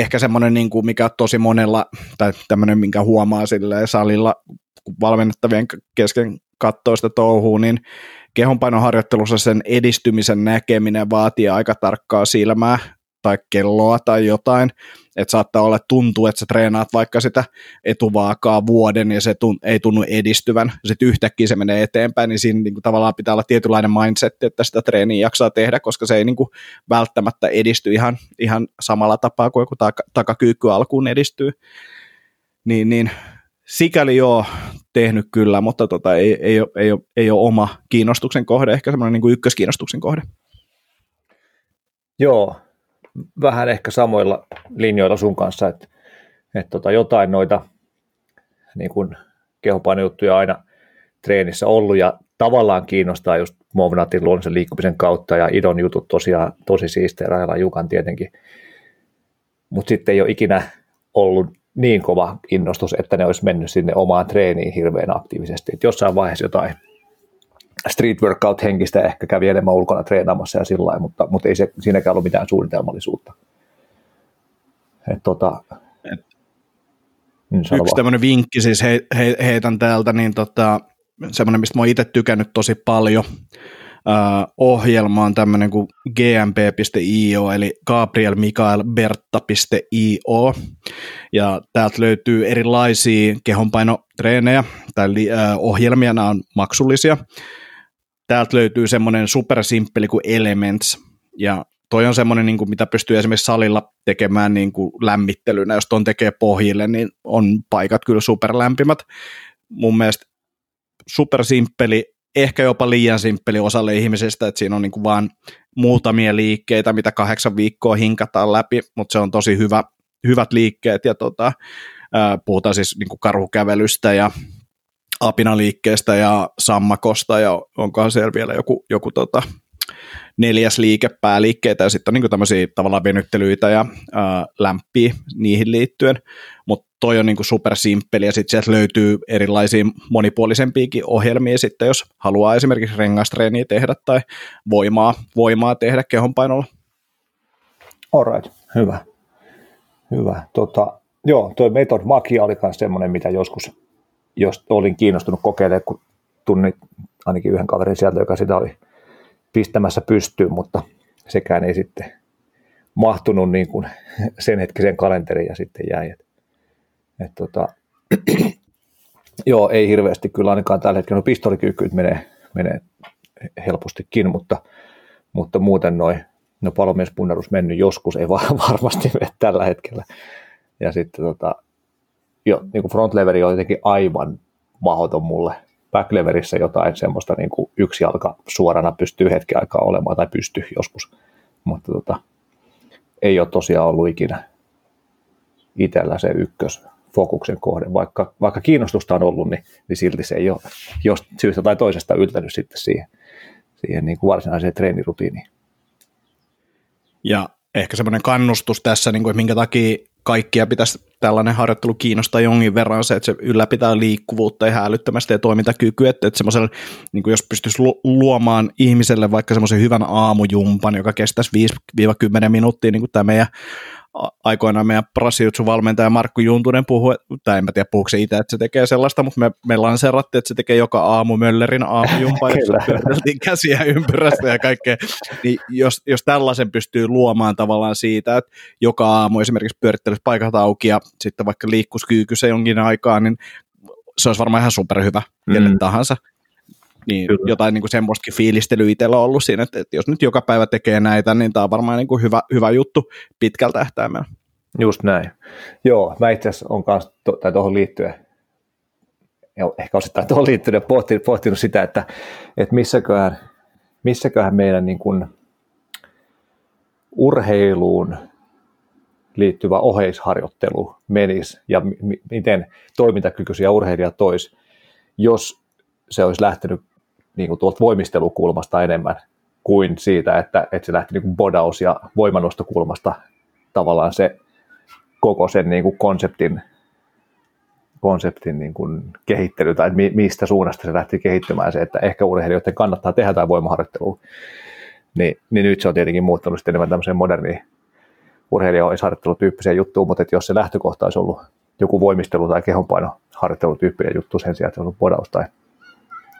ehkä semmoinen, niin kuin mikä tosi monella, tai tämmöinen, minkä huomaa sille salilla, valmennettavien kesken katsoo sitä niin kehonpainoharjoittelussa sen edistymisen näkeminen vaatii aika tarkkaa silmää, tai kelloa tai jotain, että saattaa olla, että tuntuu, että sä treenaat vaikka sitä etuvaakaa vuoden ja se tun, ei tunnu edistyvän, sitten yhtäkkiä se menee eteenpäin, niin siinä niin kuin, tavallaan pitää olla tietynlainen mindset, että sitä treeniä jaksaa tehdä, koska se ei niin kuin, välttämättä edisty ihan, ihan samalla tapaa kuin joku taka, takakyykky alkuun edistyy. Niin, niin sikäli joo tehnyt kyllä, mutta tota, ei, ei, ole, ei, ole, ei ole oma kiinnostuksen kohde, ehkä semmoinen niin ykköskiinnostuksen kohde. Joo, vähän ehkä samoilla linjoilla sun kanssa, että, että tota, jotain noita niin kuin kehopainojuttuja aina treenissä ollut ja tavallaan kiinnostaa just Movnatin luonnollisen liikkumisen kautta ja Idon jutut tosiaan tosi siistejä, Rajala Jukan tietenkin, mutta sitten ei ole ikinä ollut niin kova innostus, että ne olisi mennyt sinne omaan treeniin hirveän aktiivisesti. Et jossain vaiheessa jotain street workout henkistä ehkä kävi enemmän ulkona treenaamassa ja sillä mutta, mutta ei se, siinäkään ollut mitään suunnitelmallisuutta. Et tota, Et, niin yksi tämmöinen vinkki siis he, he, heitän täältä, niin tota, semmoinen, mistä mä oon itse tykännyt tosi paljon, uh, ohjelma on tämmöinen kuin gmp.io, eli Gabriel Mikael Bertta.io, ja täältä löytyy erilaisia kehonpainotreenejä, tai uh, ohjelmia, nämä on maksullisia, täältä löytyy semmoinen supersimppeli kuin Elements, ja toi on semmoinen, niin kuin, mitä pystyy esimerkiksi salilla tekemään niin kuin lämmittelynä, jos tuon tekee pohjille, niin on paikat kyllä superlämpimät. Mun mielestä supersimppeli, ehkä jopa liian simppeli osalle ihmisistä, että siinä on niin kuin vaan muutamia liikkeitä, mitä kahdeksan viikkoa hinkataan läpi, mutta se on tosi hyvä, hyvät liikkeet. Ja tota, puhutaan siis niin kuin karhukävelystä ja apinaliikkeestä ja sammakosta ja onkohan siellä vielä joku, joku tota, neljäs liike pääliikkeitä ja sitten on niin tämmöisiä tavallaan venyttelyitä ja ää, lämpiä niihin liittyen, mutta toi on niin super simppeli ja sitten sieltä löytyy erilaisia monipuolisempiakin ohjelmia sitten, jos haluaa esimerkiksi rengastreeniä tehdä tai voimaa, voimaa tehdä kehonpainolla. Alright, hyvä. Hyvä. Tota, joo, tuo Method Magia oli myös semmoinen, mitä joskus jos olin kiinnostunut kokeilemaan, kun tunnin ainakin yhden kaverin sieltä, joka sitä oli pistämässä pystyyn, mutta sekään ei sitten mahtunut niin kuin *laughs* sen hetkisen kalenteriin ja sitten jäi. Et, et tota, *clears throat* joo, ei hirveästi kyllä ainakaan tällä hetkellä. No pistolikyykyt menee, menee helpostikin, mutta, mutta muuten noin, no palomiespunnerus mennyt joskus, ei *laughs* varmasti mene tällä hetkellä. Ja sitten tota, jo, niin kuin front leveri on jotenkin aivan mahdoton mulle. Backleverissä jotain semmoista niin kuin yksi jalka suorana pystyy hetken aikaa olemaan, tai pystyy joskus, mutta tota, ei ole tosiaan ollut ikinä itsellä se ykkös fokuksen kohde, vaikka, vaikka kiinnostusta on ollut, niin, niin silti se ei ole jos syystä tai toisesta yltänyt sitten siihen, siihen niin kuin varsinaiseen treenirutiiniin. Ja ehkä semmoinen kannustus tässä, niin kuin, minkä takia kaikkia pitäisi tällainen harjoittelu kiinnostaa jonkin verran se, että se ylläpitää liikkuvuutta ja hälyttämästä ja toimintakykyä, että, että niin kuin jos pystyisi luomaan ihmiselle vaikka semmoisen hyvän aamujumpan, joka kestäisi 5-10 minuuttia, niin kuin tämä meidän aikoinaan meidän Brasiliutsu-valmentaja Markku Juntunen puhui, tai en mä tiedä puhuuko se itse, että se tekee sellaista, mutta me, me lanseerattiin, että se tekee joka aamu Möllerin aamujumpa, jossa pyöriteltiin käsiä ympyrästä ja kaikkea. Niin jos, jos tällaisen pystyy luomaan tavallaan siitä, että joka aamu esimerkiksi pyörittelisi paikat auki ja sitten vaikka liikkuisi kyykyssä jonkin aikaa, niin se olisi varmaan ihan superhyvä mm. tahansa niin Kyllä. jotain niin kuin semmoistakin fiilistelyä itsellä on ollut siinä, että, että jos nyt joka päivä tekee näitä, niin tämä on varmaan niin kuin hyvä, hyvä juttu pitkältä tähtäimellä. Just näin. Joo, mä itse asiassa olen kanssa, to, tai tuohon liittyen, ehkä osittain tuohon liittyen pohtinut, pohtinut sitä, että, että missäköhän, missäköhän meidän niin kuin urheiluun liittyvä oheisharjoittelu menisi ja m- miten toimintakykyisiä urheilijat tois, jos se olisi lähtenyt niin kuin tuolta voimistelukulmasta enemmän kuin siitä, että, että se lähti niin kuin bodaus- ja voimanostokulmasta tavallaan se koko sen niin kuin konseptin, konseptin niin kuin kehittely tai mistä suunnasta se lähti kehittymään se, että ehkä urheilijoiden kannattaa tehdä jotain voimaharjoittelua, niin, niin nyt se on tietenkin muuttunut sitten enemmän tämmöiseen moderniin urheilijaharjoittelutyyppiseen juttuun, mutta että jos se lähtökohta olisi ollut joku voimistelu- tai kehonpainoharjoittelutyyppinen juttu sen sijaan, että se on ollut bodaus tai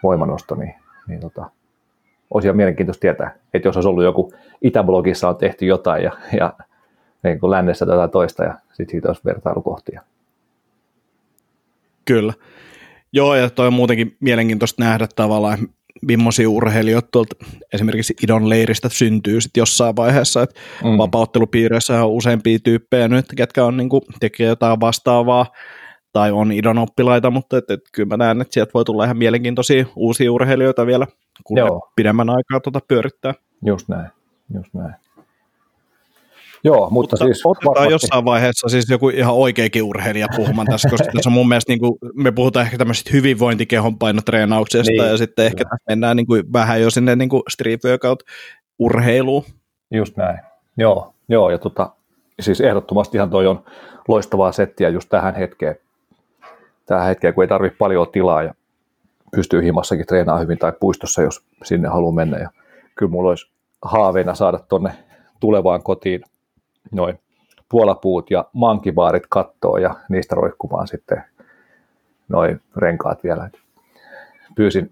voimanosto, niin, niin tota, olisi ihan mielenkiintoista tietää, että jos olisi ollut joku Itäblogissa on tehty jotain ja, ja niin kuin lännessä tätä toista ja sitten siitä olisi vertailukohtia. Kyllä. Joo, ja toi on muutenkin mielenkiintoista nähdä tavallaan, millaisia urheilijoita tuolta esimerkiksi idon leiristä syntyy sitten jossain vaiheessa, että mm. vapauttelupiireissä on useampia tyyppejä nyt, ketkä on niin kuin, tekee jotain vastaavaa tai on idon oppilaita, mutta et, et, kyllä mä näen, että sieltä voi tulla ihan mielenkiintoisia uusia urheilijoita vielä, kun Joo. pidemmän aikaa tuota pyörittää. Just näin, just näin. Joo, mutta, mutta siis otetaan varmasti. jossain vaiheessa siis joku ihan oikeakin urheilija puhumaan tässä, koska tässä on mun mielestä niin kuin, me puhutaan ehkä tämmöisestä hyvinvointikehon painotreenauksesta niin, ja sitten ehkä tässä mennään niin kuin, vähän jo sinne niin kuin street workout urheiluun. Just näin. Joo, joo ja tota, siis ehdottomasti ihan toi on loistavaa settiä just tähän hetkeen. Tähän hetkeen, kun ei tarvitse paljon tilaa ja pystyy himassakin treenaamaan hyvin tai puistossa, jos sinne haluaa mennä. Ja kyllä mulla olisi haaveena saada tonne tulevaan kotiin noin puolapuut ja mankibaarit kattoa ja niistä roikkumaan sitten noin renkaat vielä. Pyysin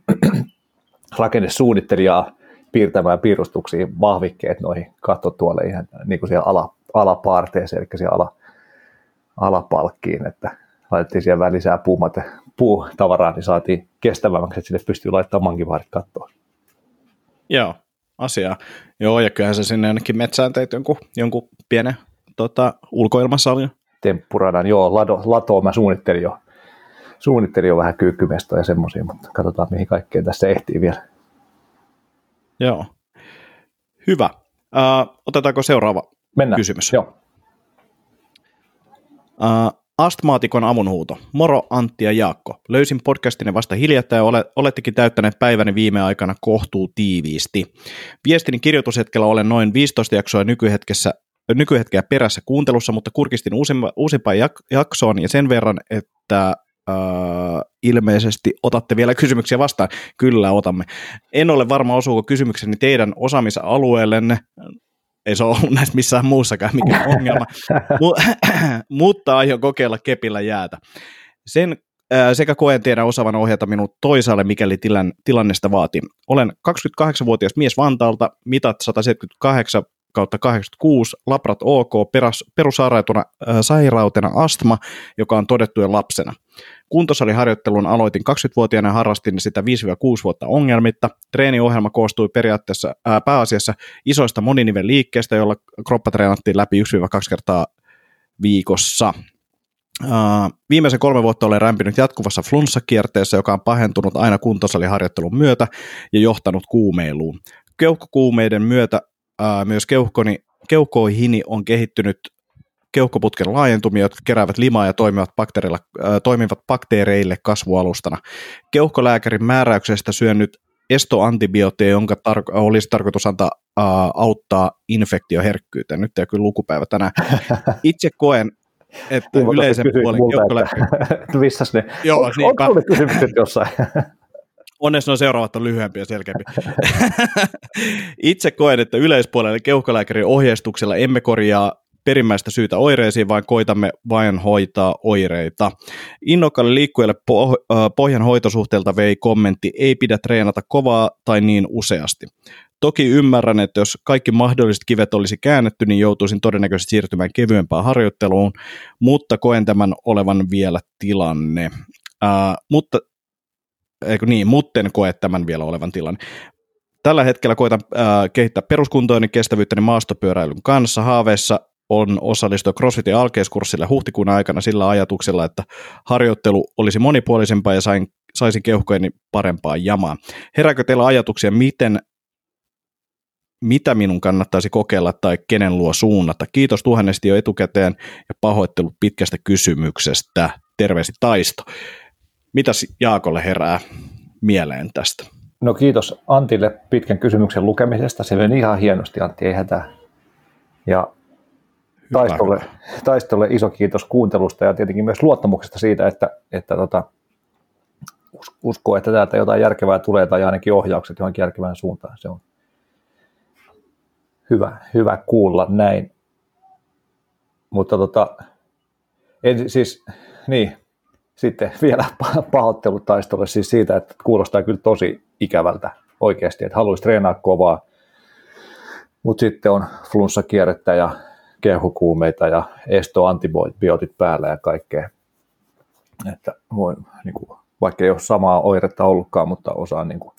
*clears throat* rakennesuunnittelijaa piirtämään piirustuksiin vahvikkeet noihin kattotuolle ihan niin kuin siellä ala, alapaarteeseen, eli siellä ala, alapalkkiin, että laitettiin siellä vähän lisää puumate, puutavaraa, niin saatiin kestävämmäksi, että sinne pystyy laittamaan mankivaarit kattoon. Joo, asiaa. Joo, ja kyllähän se sinne ainakin metsään teit jonkun, jonkun pienen tota, ulkoilmasalin. Temppuradan, joo, lado, latoa mä suunnittelin jo, suunnittelin jo vähän kyykkymestoja ja semmoisia, mutta katsotaan mihin kaikkeen tässä ehtii vielä. Joo. Hyvä. Uh, otetaanko seuraava Mennään. kysymys? Joo. Uh, Astmaatikon avunhuuto. Moro, Antti ja Jaakko. Löysin podcastine vasta hiljattain ja ole, olettekin täyttäneet päiväni viime aikana kohtuu tiiviisti. Viestini kirjoitushetkellä olen noin 15 jaksoa nykyhetkessä nykyhetkeä perässä kuuntelussa, mutta kurkistin uusimpaan jak- jaksoon ja sen verran, että äh, ilmeisesti otatte vielä kysymyksiä vastaan. Kyllä, otamme. En ole varma, osuuko kysymykseni teidän osaamisalueellenne ei se ole ollut näissä missään muussakaan mikään ongelma, *laughs* *clears throat* mutta aion kokeilla kepillä jäätä. Sen sekä koen tiedän osaavan ohjata minut toisaalle, mikäli tilan, tilannesta vaatii. Olen 28-vuotias mies Vantaalta, mitat 178 kautta 86, labrat OK, peras, perussairautena sairautena astma, joka on todettu jo lapsena. Kuntosaliharjoittelun aloitin 20-vuotiaana ja harrastin sitä 5-6 vuotta ongelmitta. Treeniohjelma koostui periaatteessa ää, pääasiassa isoista moniniven liikkeestä, jolla kroppa treenattiin läpi 1-2 kertaa viikossa. Uh, viimeisen kolme vuotta olen rämpinyt jatkuvassa flunssakierteessä, joka on pahentunut aina kuntosaliharjoittelun myötä ja johtanut kuumeiluun. Keuhkokuumeiden myötä uh, myös keuhkoni, keuhkoihini on kehittynyt keuhkoputken laajentumia, jotka keräävät limaa ja toimivat, bakteereille, äh, toimivat bakteereille kasvualustana. Keuhkolääkärin määräyksestä syönyt estoantibiootteja, jonka tar- olisi tarkoitus antaa äh, auttaa infektioherkkyyteen. Nyt ei kyllä lukupäivä tänään. *laughs* Itse koen, että Kuinka yleisen puolen keuhkolääkäri... Missä *laughs* ne? Joo, Onko niinpä. ne kysymykset jossain? *laughs* Onneksi nuo seuraavat on lyhyempiä ja selkeämpiä. *laughs* Itse koen, että yleispuolelle keuhkolääkärin ohjeistuksella emme korjaa perimmäistä syytä oireisiin, vaan koitamme vain hoitaa oireita. Innokkaalle liikkujalle pohjan hoitosuhteelta vei kommentti, ei pidä treenata kovaa tai niin useasti. Toki ymmärrän, että jos kaikki mahdolliset kivet olisi käännetty, niin joutuisin todennäköisesti siirtymään kevyempään harjoitteluun, mutta koen tämän olevan vielä tilanne. Uh, mutta eikö niin, mutten koe tämän vielä olevan tilanne. Tällä hetkellä koitan äh, kehittää peruskuntoinen kestävyyttäni maastopyöräilyn kanssa. Haaveissa on osallistua CrossFitin alkeiskurssille huhtikuun aikana sillä ajatuksella, että harjoittelu olisi monipuolisempaa ja sain, saisin keuhkojeni parempaa jamaa. Herääkö teillä ajatuksia, miten mitä minun kannattaisi kokeilla tai kenen luo suunnata. Kiitos tuhannesti jo etukäteen ja pahoittelut pitkästä kysymyksestä. Terveisi Taisto. Mitäs Jaakolle herää mieleen tästä? No kiitos Antille pitkän kysymyksen lukemisesta. Se meni ihan hienosti Antti, ei hätää. Ja Taistolle, taistolle iso kiitos kuuntelusta ja tietenkin myös luottamuksesta siitä, että, että tota, uskoo, että täältä jotain järkevää tulee tai ainakin ohjaukset johonkin järkevään suuntaan. Se on hyvä, hyvä kuulla näin. Mutta tota, en, siis, niin, sitten *laughs* vielä pahoittelut taistolle siis siitä, että kuulostaa kyllä tosi ikävältä oikeasti, että haluaisi treenaa kovaa, mutta sitten on flunssakierrettä ja kehokuumeita ja estoantibiootit päällä ja kaikkea. Että voi, niin kuin, vaikka ei ole samaa oiretta ollutkaan, mutta osaan niin kuin,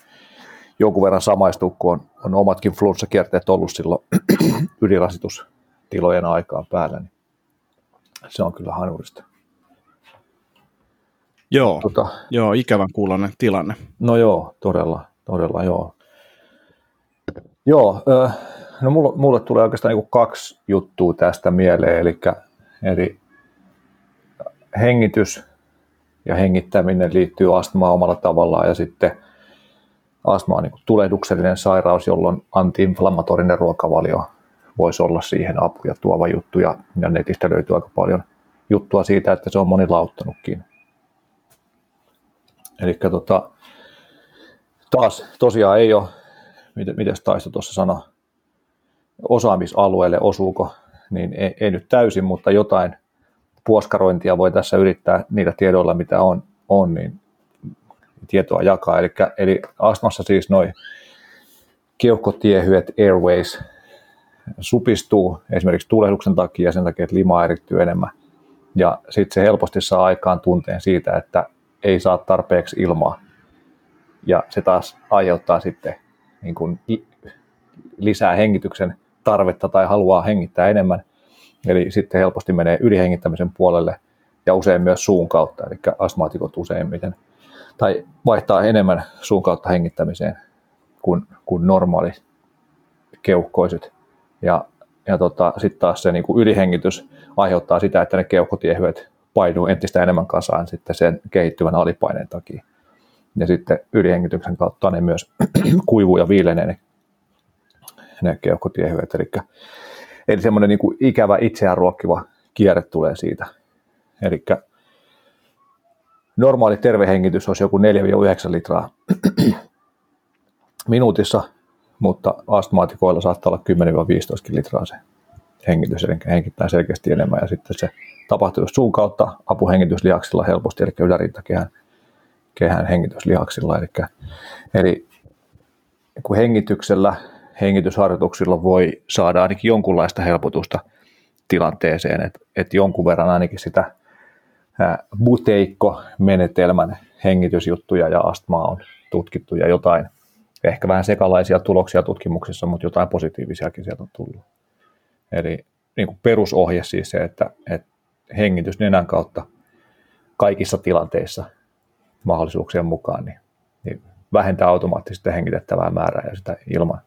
jonkun verran samaistua, kun on, on omatkin flunssakierteet ollut silloin *clears throat* ylirasitustilojen aikaan päällä, niin se on kyllä hanurista. Joo, tota, joo ikävän kuulonen tilanne. No joo, todella, todella joo. Joo, no mulle, mulle tulee oikeastaan niin kaksi juttua tästä mieleen, eli, eli hengitys ja hengittäminen liittyy astmaan omalla tavallaan ja sitten astma on niin tulehduksellinen sairaus, jolloin antiinflammatorinen ruokavalio voisi olla siihen apuja tuova juttu ja, ja netistä löytyy aika paljon juttua siitä, että se on moni lauttanutkin. Eli tota, taas tosiaan ei ole, miten, miten Taisto tuossa sanoi, osaamisalueelle osuuko, niin ei, ei nyt täysin, mutta jotain puoskarointia voi tässä yrittää niillä tiedoilla, mitä on, on niin tietoa jakaa. Eli, eli astmassa siis noin keuhkotiehyet, airways, supistuu esimerkiksi tulehduksen takia sen takia, että lima erittyy enemmän. Ja sitten se helposti saa aikaan tunteen siitä, että ei saa tarpeeksi ilmaa. Ja se taas aiheuttaa sitten niin kuin lisää hengityksen tarvetta tai haluaa hengittää enemmän. Eli sitten helposti menee ylihengittämisen puolelle ja usein myös suun kautta. Eli astmaatikot useimmiten tai vaihtaa enemmän suun kautta hengittämiseen kuin, kuin normaali keuhkoiset. Ja, ja tota, sitten taas se niin kuin ylihengitys aiheuttaa sitä, että ne keuhkotiehyöt painuu entistä enemmän kasaan sitten sen kehittyvän alipaineen takia. Ja sitten ylihengityksen kautta ne myös *clears throat* kuivuu ja viilenee ne, ne keuhkotiehyöt. Eli, eli semmoinen niin kuin ikävä itseään ruokkiva kierre tulee siitä. Eli normaali tervehengitys olisi joku 4-9 litraa *clears throat* minuutissa, mutta astmaatikoilla saattaa olla 10-15 litraa se hengitys, eli hengittää selkeästi enemmän, ja sitten se tapahtuu suun kautta apuhengityslihaksilla helposti, eli ylärintakehän kehän hengityslihaksilla, eli, eli kun hengityksellä, hengitysharjoituksilla voi saada ainakin jonkunlaista helpotusta tilanteeseen, että, että jonkun verran ainakin sitä buteikko-menetelmän hengitysjuttuja ja astmaa on tutkittu ja jotain, ehkä vähän sekalaisia tuloksia tutkimuksissa, mutta jotain positiivisiakin sieltä on tullut. Eli niin kuin perusohje siis se, että, että hengitys nenän kautta kaikissa tilanteissa mahdollisuuksien mukaan niin, niin vähentää automaattisesti hengitettävää määrää ja sitä ilman,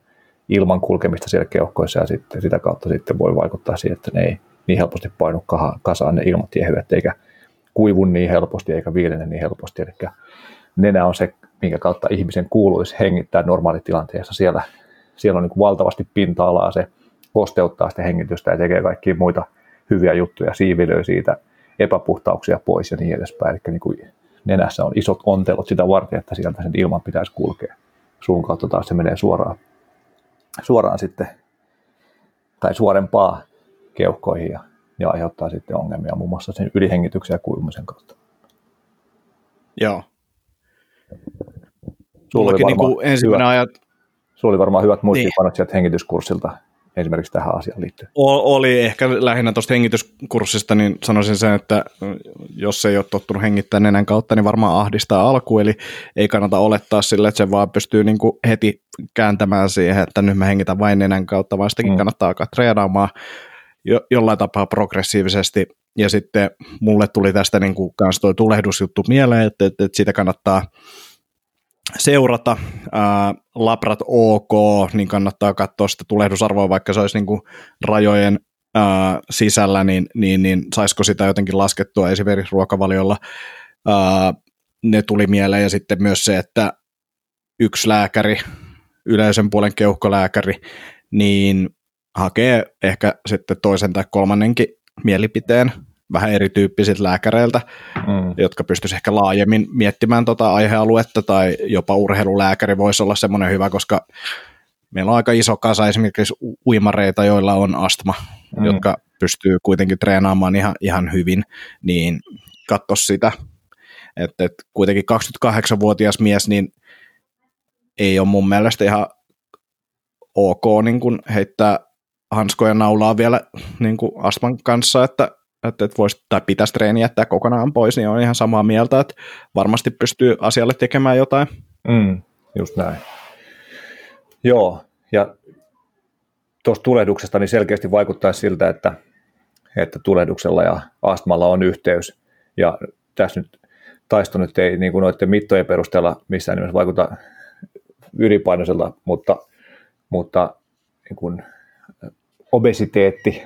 ilman kulkemista siellä keuhkoissa ja sitten sitä kautta sitten voi vaikuttaa siihen, että ne ei niin helposti painu kasaan ne ilmatiehyöt eikä kuivu niin helposti eikä viilene niin helposti. Eli nenä on se, minkä kautta ihmisen kuuluisi hengittää normaalitilanteessa. Siellä, siellä on niin valtavasti pinta-alaa, se kosteuttaa sitä hengitystä ja tekee kaikkia muita hyviä juttuja, siivilöi siitä epäpuhtauksia pois ja niin edespäin. Eli niin kuin nenässä on isot ontelot sitä varten, että sieltä sen ilman pitäisi kulkea. Suun kautta taas se menee suoraan, suoraan sitten, tai suorempaa keuhkoihin ja ja aiheuttaa sitten ongelmia muun muassa sen ylihengityksen ja kuivumisen kautta. Joo. Sulla oli, niin kuin ensimmäinen ajat... Sulla oli varmaan hyvät muistiinpanot niin. sieltä hengityskurssilta esimerkiksi tähän asiaan liittyen. O- oli ehkä lähinnä tuosta hengityskurssista, niin sanoisin sen, että jos ei ole tottunut hengittää nenän kautta, niin varmaan ahdistaa alku, eli ei kannata olettaa sille, että se vaan pystyy niin kuin heti kääntämään siihen, että nyt mä hengitän vain nenän kautta, vaan sitäkin mm. kannattaa alkaa treenaamaan jo, jollain tapaa progressiivisesti. Ja sitten mulle tuli tästä niin kuin kanssa toi tulehdusjuttu mieleen, että, että, että sitä kannattaa seurata. Ää, labrat OK, niin kannattaa katsoa sitä tulehdusarvoa, vaikka se olisi niin kuin rajojen ää, sisällä, niin, niin, niin saisiko sitä jotenkin laskettua esimerkiksi ruokavaliolla. Ää, ne tuli mieleen ja sitten myös se, että yksi lääkäri, yleisen puolen keuhkolääkäri, niin hakee ehkä sitten toisen tai kolmannenkin mielipiteen vähän erityyppisiltä lääkäreiltä, mm. jotka pystyisivät ehkä laajemmin miettimään tota aihealuetta, tai jopa urheilulääkäri voisi olla semmoinen hyvä, koska meillä on aika iso kasa esimerkiksi uimareita, joilla on astma, mm. jotka pystyy kuitenkin treenaamaan ihan, ihan hyvin, niin katso sitä, että et kuitenkin 28-vuotias mies, niin ei ole mun mielestä ihan ok niin kun heittää hanskoja naulaa vielä niin kuin Astman kanssa, että, että, voisi tai pitäisi treeni jättää kokonaan pois, niin on ihan samaa mieltä, että varmasti pystyy asialle tekemään jotain. Mm, just näin. Joo, ja tuosta tulehduksesta niin selkeästi vaikuttaisi siltä, että, että tulehduksella ja astmalla on yhteys, ja tässä nyt taisto nyt ei niin kuin noiden mittojen perusteella missään nimessä vaikuta ylipainoisella, mutta mutta niin kuin obesiteetti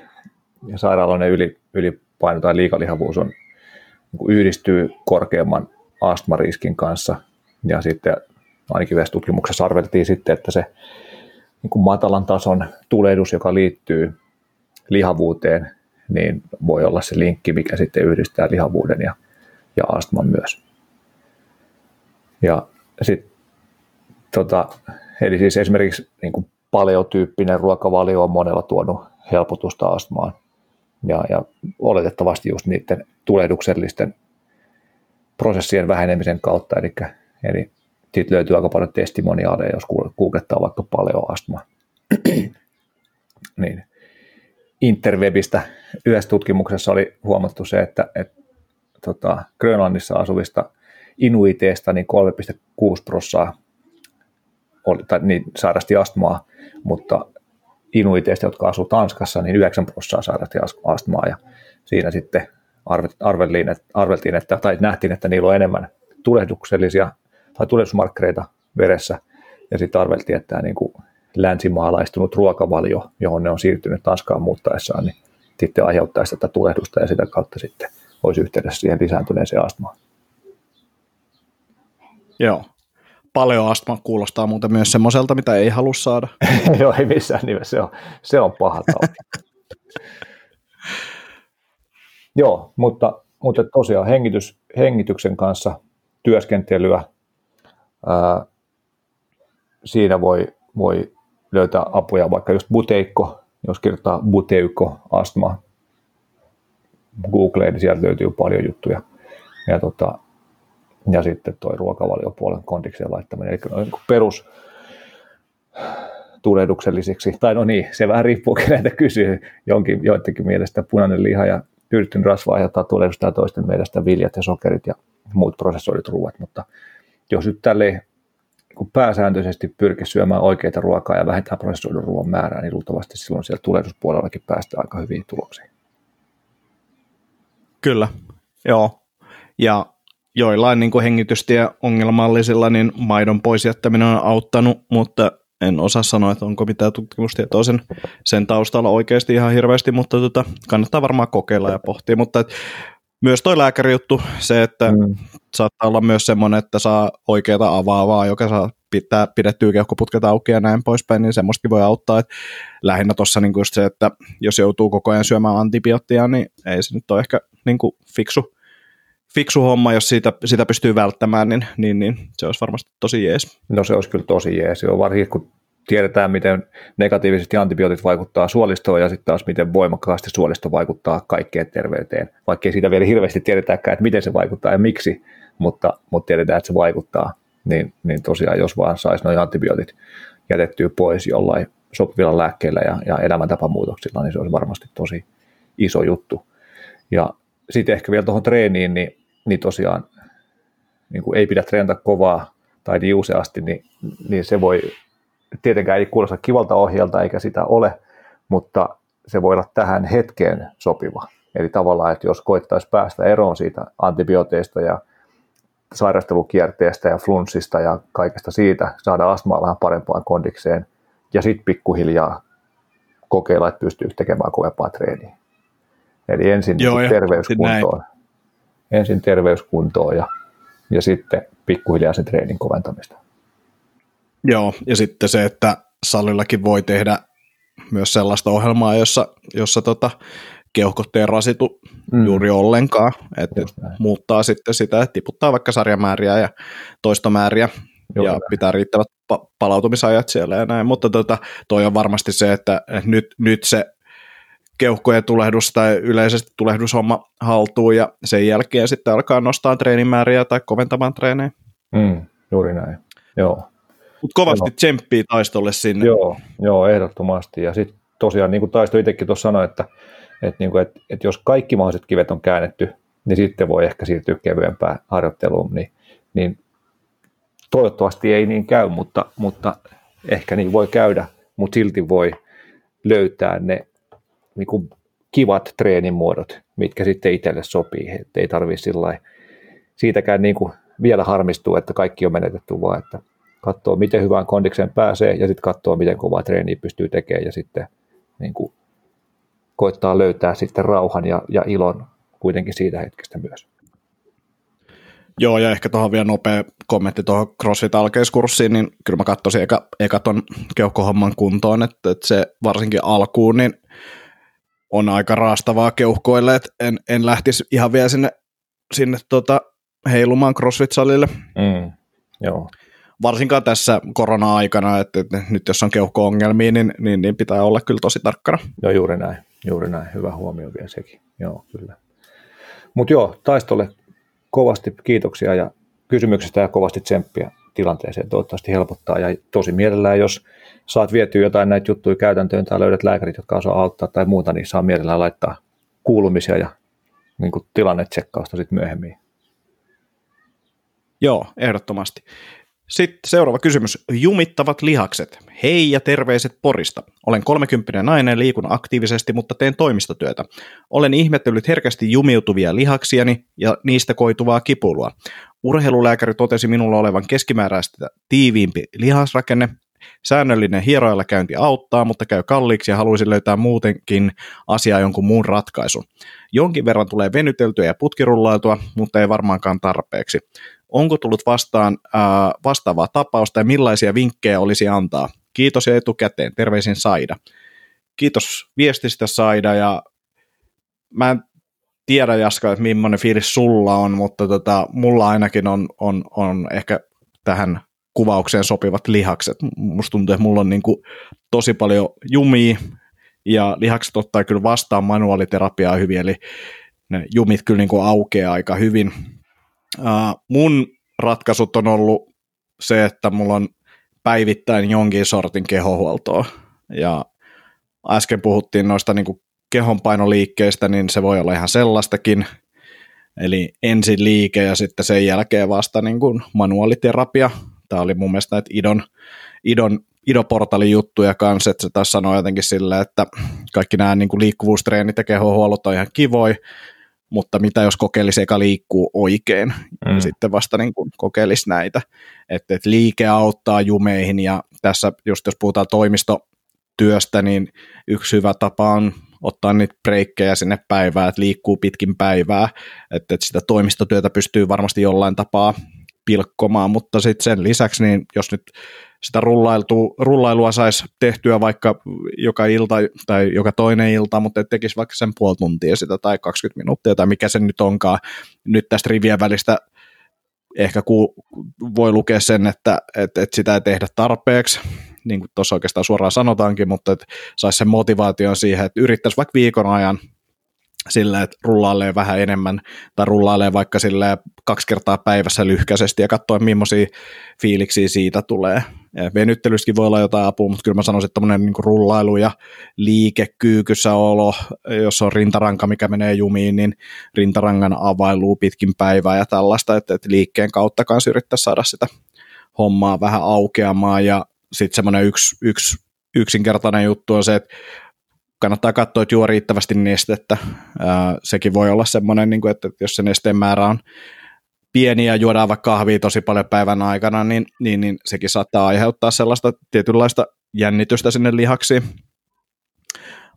ja sairaaloinen yli, ylipaino tai liikalihavuus on, niin yhdistyy korkeamman astmariskin kanssa. Ja sitten ainakin yhdessä tutkimuksessa arveltiin sitten, että se niin kuin matalan tason tulehdus, joka liittyy lihavuuteen, niin voi olla se linkki, mikä sitten yhdistää lihavuuden ja, ja astman myös. Ja sit, tota, eli siis esimerkiksi niin kuin paleotyyppinen ruokavalio on monella tuonut helpotusta astmaan. Ja, ja oletettavasti just niiden tulehduksellisten prosessien vähenemisen kautta, eli, eli siitä löytyy aika paljon testimoniaaleja, jos googlettaa vaikka paleoastma. niin. Interwebistä yhdessä tutkimuksessa oli huomattu se, että, että tota, Grönlannissa asuvista inuiteista niin 3,6 prosenttia oli, tai niin sairasti astmaa, mutta inuiteista, jotka asuu Tanskassa, niin 9 prosenttia sairasti astmaa ja siinä sitten arveltiin, että, arveltiin, että, tai nähtiin, että niillä on enemmän tulehduksellisia tai tulehdusmarkkereita veressä ja sitten arveltiin, että tämä niin kuin länsimaalaistunut ruokavalio, johon ne on siirtynyt Tanskaan muuttaessaan, niin sitten aiheuttaisi tätä tulehdusta ja sitä kautta sitten olisi yhteydessä siihen lisääntyneeseen astmaan. Joo. Paljon astma kuulostaa muuten myös semmoiselta, mitä ei halua saada. *laughs* Joo, ei missään nimessä. Se on, se on paha tauti. *laughs* Joo, mutta, mutta tosiaan hengitys, hengityksen kanssa työskentelyä, ää, siinä voi, voi löytää apuja, vaikka just buteikko, jos kirjoittaa buteuko astma Googleen, niin sieltä löytyy paljon juttuja. Ja tota, ja sitten tuo ruokavaliopuolen kondikseen laittaminen, eli niin perus tulehduksellisiksi, tai no niin, se vähän riippuu, kenetä kysyy, jonkin, joidenkin mielestä punainen liha ja tyydytyn rasva aiheuttaa tulehdusta ja toisten mielestä viljat ja sokerit ja muut prosessoidut ruuat, mutta jos nyt tälleen kun pääsääntöisesti pyrkii syömään oikeita ruokaa ja vähentää prosessoidun ruoan määrää, niin luultavasti silloin siellä tulehduspuolellakin päästään aika hyviin tuloksiin. Kyllä, joo. Ja joillain niin hengitystieongelmallisilla niin maidon pois jättäminen on auttanut, mutta en osaa sanoa, että onko mitään tutkimustietoa sen, sen taustalla oikeasti ihan hirveästi, mutta tota, kannattaa varmaan kokeilla ja pohtia. Mutta et, myös toi lääkärijuttu, se, että mm. saattaa olla myös semmoinen, että saa oikeaa avaavaa, joka saa pitää pidettyä keuhkoputket auki ja näin poispäin, niin semmoistakin voi auttaa. Et lähinnä tuossa niin se, että jos joutuu koko ajan syömään antibioottia, niin ei se nyt ole ehkä niin fiksu, fiksu homma, jos siitä, sitä pystyy välttämään, niin, niin, niin se olisi varmasti tosi jees. No se olisi kyllä tosi jees, joo, varsinkin kun tiedetään, miten negatiivisesti antibiootit vaikuttaa suolistoon ja sitten taas miten voimakkaasti suolisto vaikuttaa kaikkeen terveyteen, vaikkei siitä vielä hirveästi tiedetäänkään, että miten se vaikuttaa ja miksi, mutta, mutta tiedetään, että se vaikuttaa, niin, niin tosiaan jos vaan saisi nuo antibiootit jätettyä pois jollain sopivilla lääkkeillä ja, ja elämäntapamuutoksilla, niin se olisi varmasti tosi iso juttu. Ja sitten ehkä vielä tuohon treeniin, niin, niin tosiaan niin kuin ei pidä treenata kovaa tai niin useasti, niin, niin se voi, tietenkään ei kuulosta kivalta ohjelta eikä sitä ole, mutta se voi olla tähän hetkeen sopiva. Eli tavallaan, että jos koittaisi päästä eroon siitä antibiooteista ja sairastelukierteestä ja flunssista ja kaikesta siitä, saada astmaa vähän parempaan kondikseen ja sitten pikkuhiljaa kokeilla, että pystyy tekemään kovempaa treeniä. Eli ensin Joo, terveyskuntoon. Ensin terveyskuntoon ja, ja sitten pikkuhiljaa se treenin koventamista. Joo, ja sitten se, että salillakin voi tehdä myös sellaista ohjelmaa, jossa, jossa tota, keuhkot ei rasitu mm. juuri ollenkaan, että muuttaa sitten sitä, että tiputtaa vaikka sarjamääriä ja toistomääriä Joo, ja pitää riittävät pa- palautumisajat siellä ja näin, mutta tota, toi on varmasti se, että nyt, nyt se keuhkojen tulehdus tai yleisesti tulehdushomma haltuun ja sen jälkeen sitten alkaa nostaa treenimääriä tai koventamaan treenejä. Mm, juuri näin, joo. Mutta kovasti tsemppii taistolle sinne. Joo, joo ehdottomasti. Ja sitten tosiaan, niin kuin Taisto itsekin tuossa sanoi, että, että, niin kuin, että, että jos kaikki mahdolliset kivet on käännetty, niin sitten voi ehkä siirtyä kevyempään harjoitteluun. Niin, niin toivottavasti ei niin käy, mutta, mutta ehkä niin voi käydä, mutta silti voi löytää ne niin kuin kivat treenimuodot, mitkä sitten itselle sopii. Et ei tarvitse siitäkään niin kuin vielä harmistua, että kaikki on menetetty, vaan että katsoo miten hyvään kondikseen pääsee ja sitten katsoo miten kovaa treeniä pystyy tekemään ja sitten niin kuin, koittaa löytää sitten rauhan ja, ja ilon kuitenkin siitä hetkestä myös. Joo, ja ehkä tuohon vielä nopea kommentti tuohon CrossFit alkeiskurssiin, niin kyllä mä katsoisin eka, eka ton keuhkohomman kuntoon, että, että se varsinkin alkuun, niin on aika raastavaa keuhkoille, että en, en lähtisi ihan vielä sinne, sinne tota, heilumaan CrossFit-salille. Mm, joo. Varsinkaan tässä korona-aikana, että, että nyt jos on keuhko-ongelmia, niin, niin, niin pitää olla kyllä tosi tarkkana. Joo, juuri näin. Juuri näin. Hyvä huomio vielä sekin. Joo, kyllä. Mutta joo, taistolle kovasti kiitoksia ja kysymyksistä ja kovasti tsemppiä tilanteeseen. Toivottavasti helpottaa ja tosi mielellään, jos saat vietyä jotain näitä juttuja käytäntöön tai löydät lääkärit, jotka osaa auttaa tai muuta, niin saa mielellään laittaa kuulumisia ja niin tilannetsekkausta sitten myöhemmin. Joo, ehdottomasti. Sitten seuraava kysymys. Jumittavat lihakset. Hei ja terveiset Porista. Olen 30 nainen, liikun aktiivisesti, mutta teen toimistotyötä. Olen ihmetellyt herkästi jumiutuvia lihaksiani ja niistä koituvaa kipulua. Urheilulääkäri totesi minulla olevan keskimääräistä tiiviimpi lihasrakenne. Säännöllinen hieroilla käynti auttaa, mutta käy kalliiksi ja haluaisin löytää muutenkin asiaa jonkun muun ratkaisun. Jonkin verran tulee venyteltyä ja putkirullailtua, mutta ei varmaankaan tarpeeksi. Onko tullut vastaan ää, vastaavaa tapausta ja millaisia vinkkejä olisi antaa? Kiitos ja etukäteen. Terveisin Saida. Kiitos viestistä Saida ja mä en tiedä Jaska, että millainen fiilis sulla on, mutta tota, mulla ainakin on, on, on ehkä tähän kuvaukseen sopivat lihakset. Musta tuntuu, että mulla on niin kuin tosi paljon jumia ja lihakset ottaa kyllä vastaan manuaaliterapiaa hyvin, eli ne jumit kyllä niin kuin aukeaa aika hyvin. Uh, mun ratkaisut on ollut se, että mulla on päivittäin jonkin sortin kehohuoltoa. Ja äsken puhuttiin noista niin kuin kehonpainoliikkeistä, niin se voi olla ihan sellaistakin. Eli ensin liike ja sitten sen jälkeen vasta niin kuin manuaaliterapia. Tämä oli mun mielestä näitä idon, idon, idoportalin juttuja kanssa, että se taas sanoo jotenkin silleen, että kaikki nämä niin kuin liikkuvuustreenit ja kehohuollot on ihan kivoi, mutta mitä jos kokeilisi eka liikkuu oikein, mm. ja sitten vasta niin kuin kokeilisi näitä, että, että liike auttaa jumeihin, ja tässä just jos puhutaan toimistotyöstä, niin yksi hyvä tapa on ottaa niitä breikkejä sinne päivään, että liikkuu pitkin päivää, että, että sitä toimistotyötä pystyy varmasti jollain tapaa pilkkomaan, mutta sitten sen lisäksi, niin jos nyt sitä rullailua saisi tehtyä vaikka joka ilta tai joka toinen ilta, mutta tekisi vaikka sen puoli tuntia sitä tai 20 minuuttia tai mikä se nyt onkaan. Nyt tästä rivien välistä ehkä ku, voi lukea sen, että et, et sitä ei tehdä tarpeeksi, niin kuin tuossa oikeastaan suoraan sanotaankin, mutta saisi sen motivaation siihen, että yrittäisi vaikka viikon ajan sillä, että rullailee vähän enemmän tai rullailee vaikka sille kaksi kertaa päivässä lyhkäisesti ja katsoa, millaisia fiiliksiä siitä tulee. Venyttelyskin voi olla jotain apua, mutta kyllä mä sanoisin, että tämmöinen niin rullailu ja liikekyykyssä olo, jos on rintaranka, mikä menee jumiin, niin rintarangan availuu pitkin päivää ja tällaista, että, että liikkeen kautta kanssa yrittää saada sitä hommaa vähän aukeamaan ja sitten semmoinen yksi, yksi yksinkertainen juttu on se, että kannattaa katsoa, että juo riittävästi nestettä. Ää, sekin voi olla semmoinen, niin kuin, että jos se nesteen määrä on pieni ja juodaan vaikka kahvia tosi paljon päivän aikana, niin, niin, niin sekin saattaa aiheuttaa sellaista tietynlaista jännitystä sinne lihaksiin.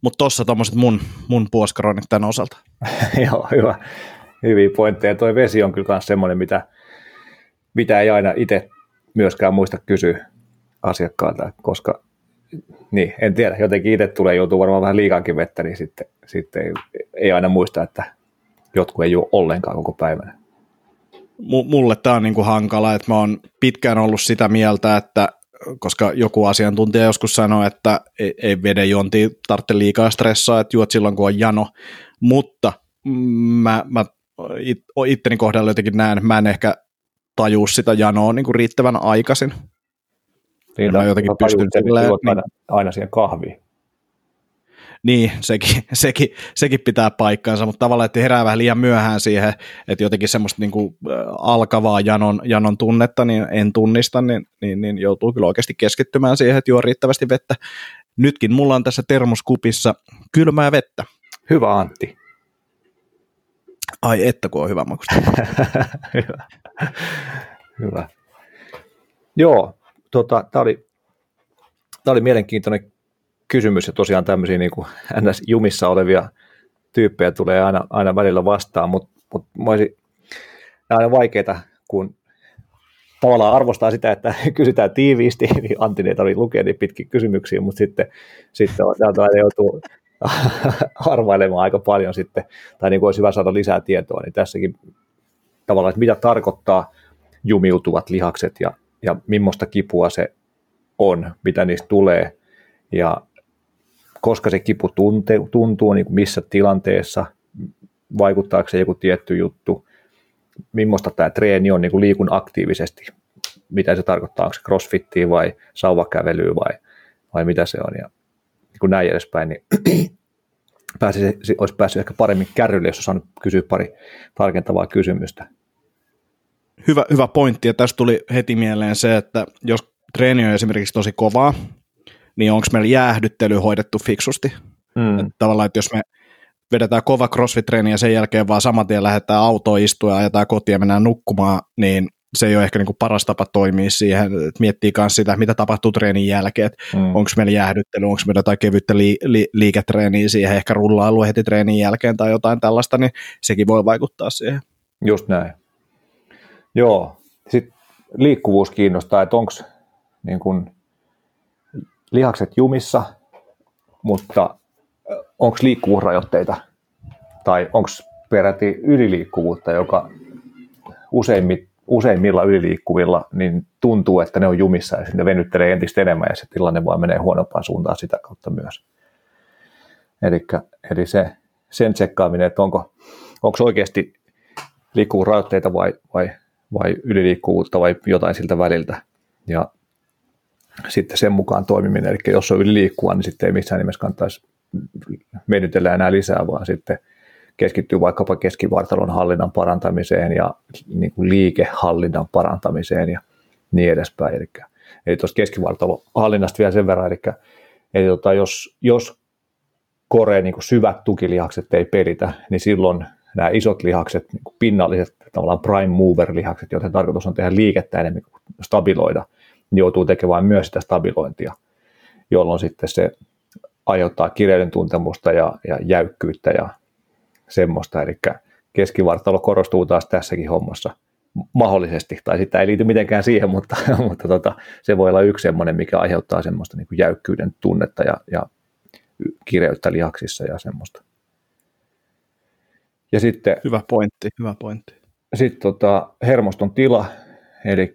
Mutta tuossa tuommoiset mun, mun puoskaroinnit tämän osalta. *laughs* Joo, hyvä. Hyviä pointteja. Tuo vesi on kyllä myös semmoinen, mitä, mitä ei aina itse myöskään muista kysyä asiakkaalta, koska niin, en tiedä, jotenkin itse tulee joutuu varmaan vähän liikaakin vettä, niin sitten, sitten ei, ei aina muista, että jotkut ei juo ollenkaan koko päivänä. Mulle tämä on niinku hankala, että mä oon pitkään ollut sitä mieltä, että koska joku asiantuntija joskus sanoi, että ei, ei veden juonti tarvitse liikaa stressaa, että juot silloin kun on jano, mutta mä, mä itteni kohdalla jotenkin näen, mä en ehkä tajuu sitä janoa niin kuin riittävän aikaisin. Niin, mä jotenkin pystyn silleen, niin, aina, aina siihen kahviin. Niin, sekin, sekin, sekin pitää paikkaansa, mutta tavallaan, että herää vähän liian myöhään siihen, että jotenkin semmoista niin kuin, alkavaa janon, janon tunnetta, niin en tunnista, niin, niin, niin joutuu kyllä oikeasti keskittymään siihen, että juo riittävästi vettä. Nytkin mulla on tässä termoskupissa kylmää vettä. Hyvä Antti. Ai että kun on hyvä makusta. *laughs* hyvä. hyvä. Joo, tota, tämä oli, oli mielenkiintoinen kysymys ja tosiaan tämmöisiä niin kuin NS-jumissa olevia tyyppejä tulee aina, aina välillä vastaan, mutta mut, mut aina vaikeita, kun tavallaan arvostaa sitä, että *laughs* kysytään tiiviisti, *laughs* niin Antti ei tarvitse lukea niin pitkiä kysymyksiä, mutta sitten, sitten täältä joutuu *laughs* arvailemaan aika paljon sitten, tai niin kuin olisi hyvä saada lisää tietoa, niin tässäkin tavallaan, että mitä tarkoittaa jumiutuvat lihakset ja, ja millaista kipua se on, mitä niistä tulee, ja koska se kipu tunte, tuntuu, niin kuin missä tilanteessa, vaikuttaako se joku tietty juttu, millaista tämä treeni on, niin kuin liikun aktiivisesti, mitä se tarkoittaa, onko se crossfittiä vai sauvakävelyä vai, vai mitä se on, ja niin kuin näin edespäin, niin *clears throat* pääsisi, olisi päässyt ehkä paremmin kärrylle, jos olisi saanut kysyä pari tarkentavaa kysymystä. Hyvä, hyvä pointti, ja tästä tuli heti mieleen se, että jos treeni on esimerkiksi tosi kovaa, niin onko meillä jäähdyttely hoidettu fiksusti? Mm. Että tavallaan, että jos me vedetään kova crossfit-treeni ja sen jälkeen vaan saman tien lähdetään autoon istua ja ajetaan kotiin ja mennään nukkumaan, niin se ei ole ehkä niin kuin paras tapa toimia siihen, että miettii myös sitä, mitä tapahtuu treenin jälkeen, että mm. onko meillä jäähdyttely, onko meillä jotain kevyttä li- li- liiketreeniä siihen, ehkä rullailu heti treenin jälkeen tai jotain tällaista, niin sekin voi vaikuttaa siihen. Just näin. Joo, sitten liikkuvuus kiinnostaa, että onko niin kun, lihakset jumissa, mutta onko liikkuvuusrajoitteita tai onko peräti yliliikkuvuutta, joka useimmit, useimmilla yliliikkuvilla niin tuntuu, että ne on jumissa ja ne venyttelee entistä enemmän ja se tilanne vaan menee huonompaan suuntaan sitä kautta myös. Elikkä, eli se, sen tsekkaaminen, että onko, onko oikeasti liikkuvuusrajoitteita vai, vai, vai yliliikkuvuutta vai jotain siltä väliltä. Ja sitten sen mukaan toimiminen, eli jos on yliliikkuva, niin sitten ei missään nimessä kannattaisi venytellä enää lisää, vaan sitten keskittyy vaikkapa keskivartalon hallinnan parantamiseen ja niin kuin liikehallinnan parantamiseen ja niin edespäin. Eli, eli tuosta keskivartalon hallinnasta vielä sen verran, eli, eli tota, jos, jos koreen niin syvät tukilihakset ei pelitä, niin silloin nämä isot lihakset, niin kuin pinnalliset, tavallaan prime mover-lihakset, joiden tarkoitus on tehdä liikettä enemmän kuin stabiloida, niin joutuu tekemään myös sitä stabilointia, jolloin sitten se aiheuttaa kireyden tuntemusta ja, ja jäykkyyttä ja semmoista, eli keskivartalo korostuu taas tässäkin hommassa mahdollisesti, tai sitä ei liity mitenkään siihen, *laughs* mutta, mutta tota, se voi olla yksi semmoinen, mikä aiheuttaa semmoista niin kuin jäykkyyden tunnetta ja, ja kireyttä lihaksissa ja semmoista. Ja sitten, hyvä pointti, hyvä pointti. Sitten tota, hermoston tila, eli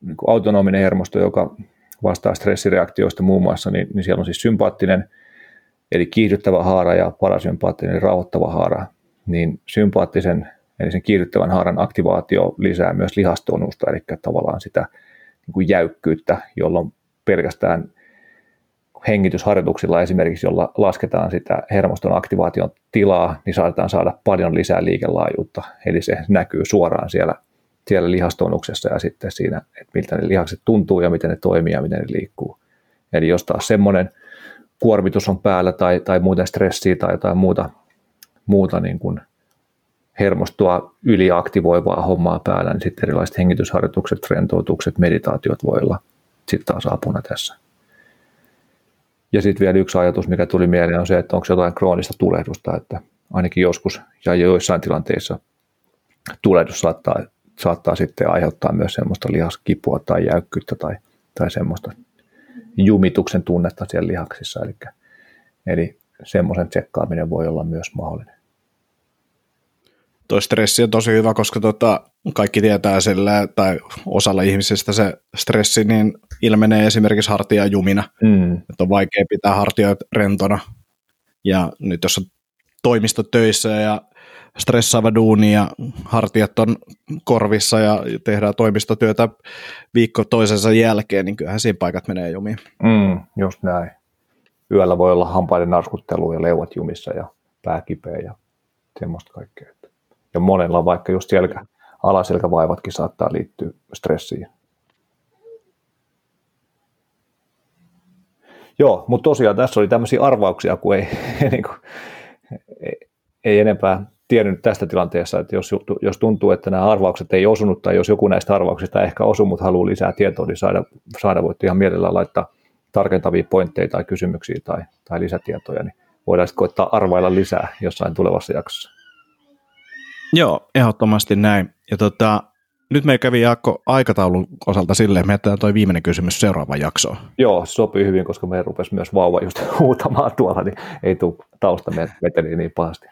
niin autonominen hermosto, joka vastaa stressireaktioista muun muassa, niin, niin siellä on siis sympaattinen, eli kiihdyttävä haara ja parasympaattinen, eli rauhoittava haara. Niin sympaattisen, eli sen kiihdyttävän haaran aktivaatio lisää myös lihastonusta, eli tavallaan sitä niin kuin jäykkyyttä, jolloin pelkästään hengitysharjoituksilla esimerkiksi, jolla lasketaan sitä hermoston aktivaation tilaa, niin saatetaan saada paljon lisää liikelaajuutta. Eli se näkyy suoraan siellä siellä lihastonuksessa ja sitten siinä, että miltä ne lihakset tuntuu ja miten ne toimii ja miten ne liikkuu. Eli jos taas semmoinen kuormitus on päällä tai, tai muuten stressiä tai jotain muuta, muuta niin kuin hermostoa yliaktivoivaa hommaa päällä, niin sitten erilaiset hengitysharjoitukset, rentoutukset, meditaatiot voi olla sitten taas apuna tässä. Ja sitten vielä yksi ajatus, mikä tuli mieleen, on se, että onko jotain kroonista tulehdusta, että ainakin joskus ja joissain tilanteissa tulehdus saattaa saattaa sitten aiheuttaa myös semmoista lihaskipua tai jäykkyyttä tai, tai semmoista jumituksen tunnetta siellä lihaksissa. Eli, eli semmoisen tsekkaaminen voi olla myös mahdollinen. Tuo stressi on tosi hyvä, koska tota, kaikki tietää sillä, tai osalla ihmisistä se stressi niin ilmenee esimerkiksi hartiajumina. Mm. Että on vaikea pitää hartioita rentona. Ja nyt jos on toimistotöissä ja stressaava duuni ja hartiat on korvissa ja tehdään toimistotyötä viikko toisensa jälkeen, niin kyllähän siinä paikat menee jumiin. Mm, just näin. Yöllä voi olla hampaiden narskuttelu ja leuat jumissa ja pää kipeä ja semmoista kaikkea. Ja monella vaikka just selkä, alaselkävaivatkin saattaa liittyä stressiin. Joo, mutta tosiaan tässä oli tämmöisiä arvauksia, kun ei, *laughs* niin kuin, ei, enempää tiennyt tästä tilanteessa, että jos, jos tuntuu, että nämä arvaukset ei osunut, tai jos joku näistä arvauksista ehkä osuu, mutta haluaa lisää tietoa, niin saada, saada voitte ihan mielellään laittaa tarkentavia pointteja tai kysymyksiä tai, tai lisätietoja, niin voidaan sitten koittaa arvailla lisää jossain tulevassa jaksossa. Joo, ehdottomasti näin. Ja tota, nyt me kävi Jaakko aikataulun osalta silleen, että me jätetään toi viimeinen kysymys seuraavaan jaksoon. Joo, sopii hyvin, koska me rupesi myös vauva just *laughs* huutamaan tuolla, niin ei tule tausta meteliä niin pahasti.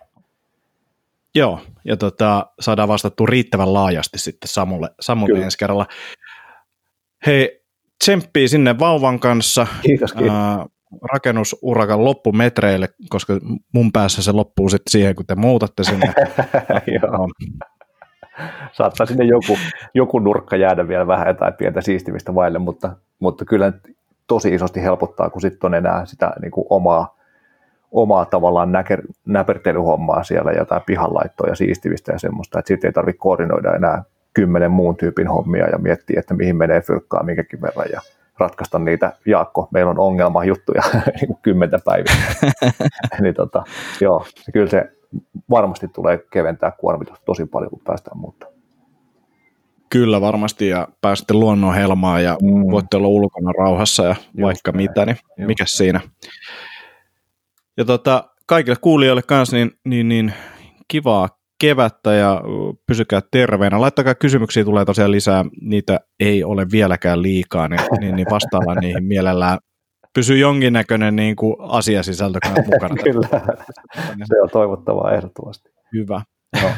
Joo, ja tota, saadaan vastattua riittävän laajasti sitten Samulle, Samulle ensi kerralla. Hei, tsemppii sinne vauvan kanssa. Kiitos, kiitos. Ää, rakennusurakan loppumetreille, koska mun päässä se loppuu sitten siihen, kun te muutatte sinne. *laughs* Joo. Saattaa sinne joku, joku nurkka jäädä vielä vähän jotain pientä siistimistä vaille, mutta, mutta kyllä tosi isosti helpottaa, kun sitten on enää sitä niin kuin omaa, omaa tavallaan näker, näpertelyhommaa siellä, jotain pihanlaittoa ja siistimistä ja semmoista, että sitten ei tarvitse koordinoida enää kymmenen muun tyypin hommia ja miettiä, että mihin menee fyrkkaa minkäkin verran ja ratkaista niitä, Jaakko, meillä on ongelma juttuja *laughs* niin kymmentä päivää. *laughs* niin tota, joo, kyllä se varmasti tulee keventää kuormitusta tosi paljon, kun päästään muuttaa. Kyllä varmasti, ja pääsette luonnon helmaan ja mm. voitte olla ulkona rauhassa ja Just vaikka näin. mitä, niin Just mikä siinä. Ja tota, kaikille kuulijoille kanssa, niin, niin, niin kivaa kevättä ja pysykää terveenä. Laittakaa kysymyksiä, tulee tosiaan lisää, niitä ei ole vieläkään liikaa, niin, niin, niin vastaillaan niihin mielellään. Pysyy jonkinnäköinen niin kuin asiasisältö mukana. *laughs* Kyllä, se on toivottavaa ehdottomasti. Hyvä. No.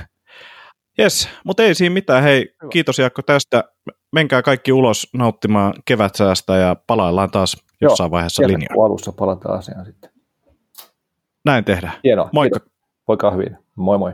Yes, mutta ei siinä mitään. Hei, Hyvä. kiitos Jaakko tästä. Menkää kaikki ulos nauttimaan kevätsäästä ja palaillaan taas jossain Joo, vaiheessa linjoilla. alussa palataan asiaan sitten. Näin tehdään. Hienoa. Moikka. Kiitos. Voikaa hyvin. Moi moi.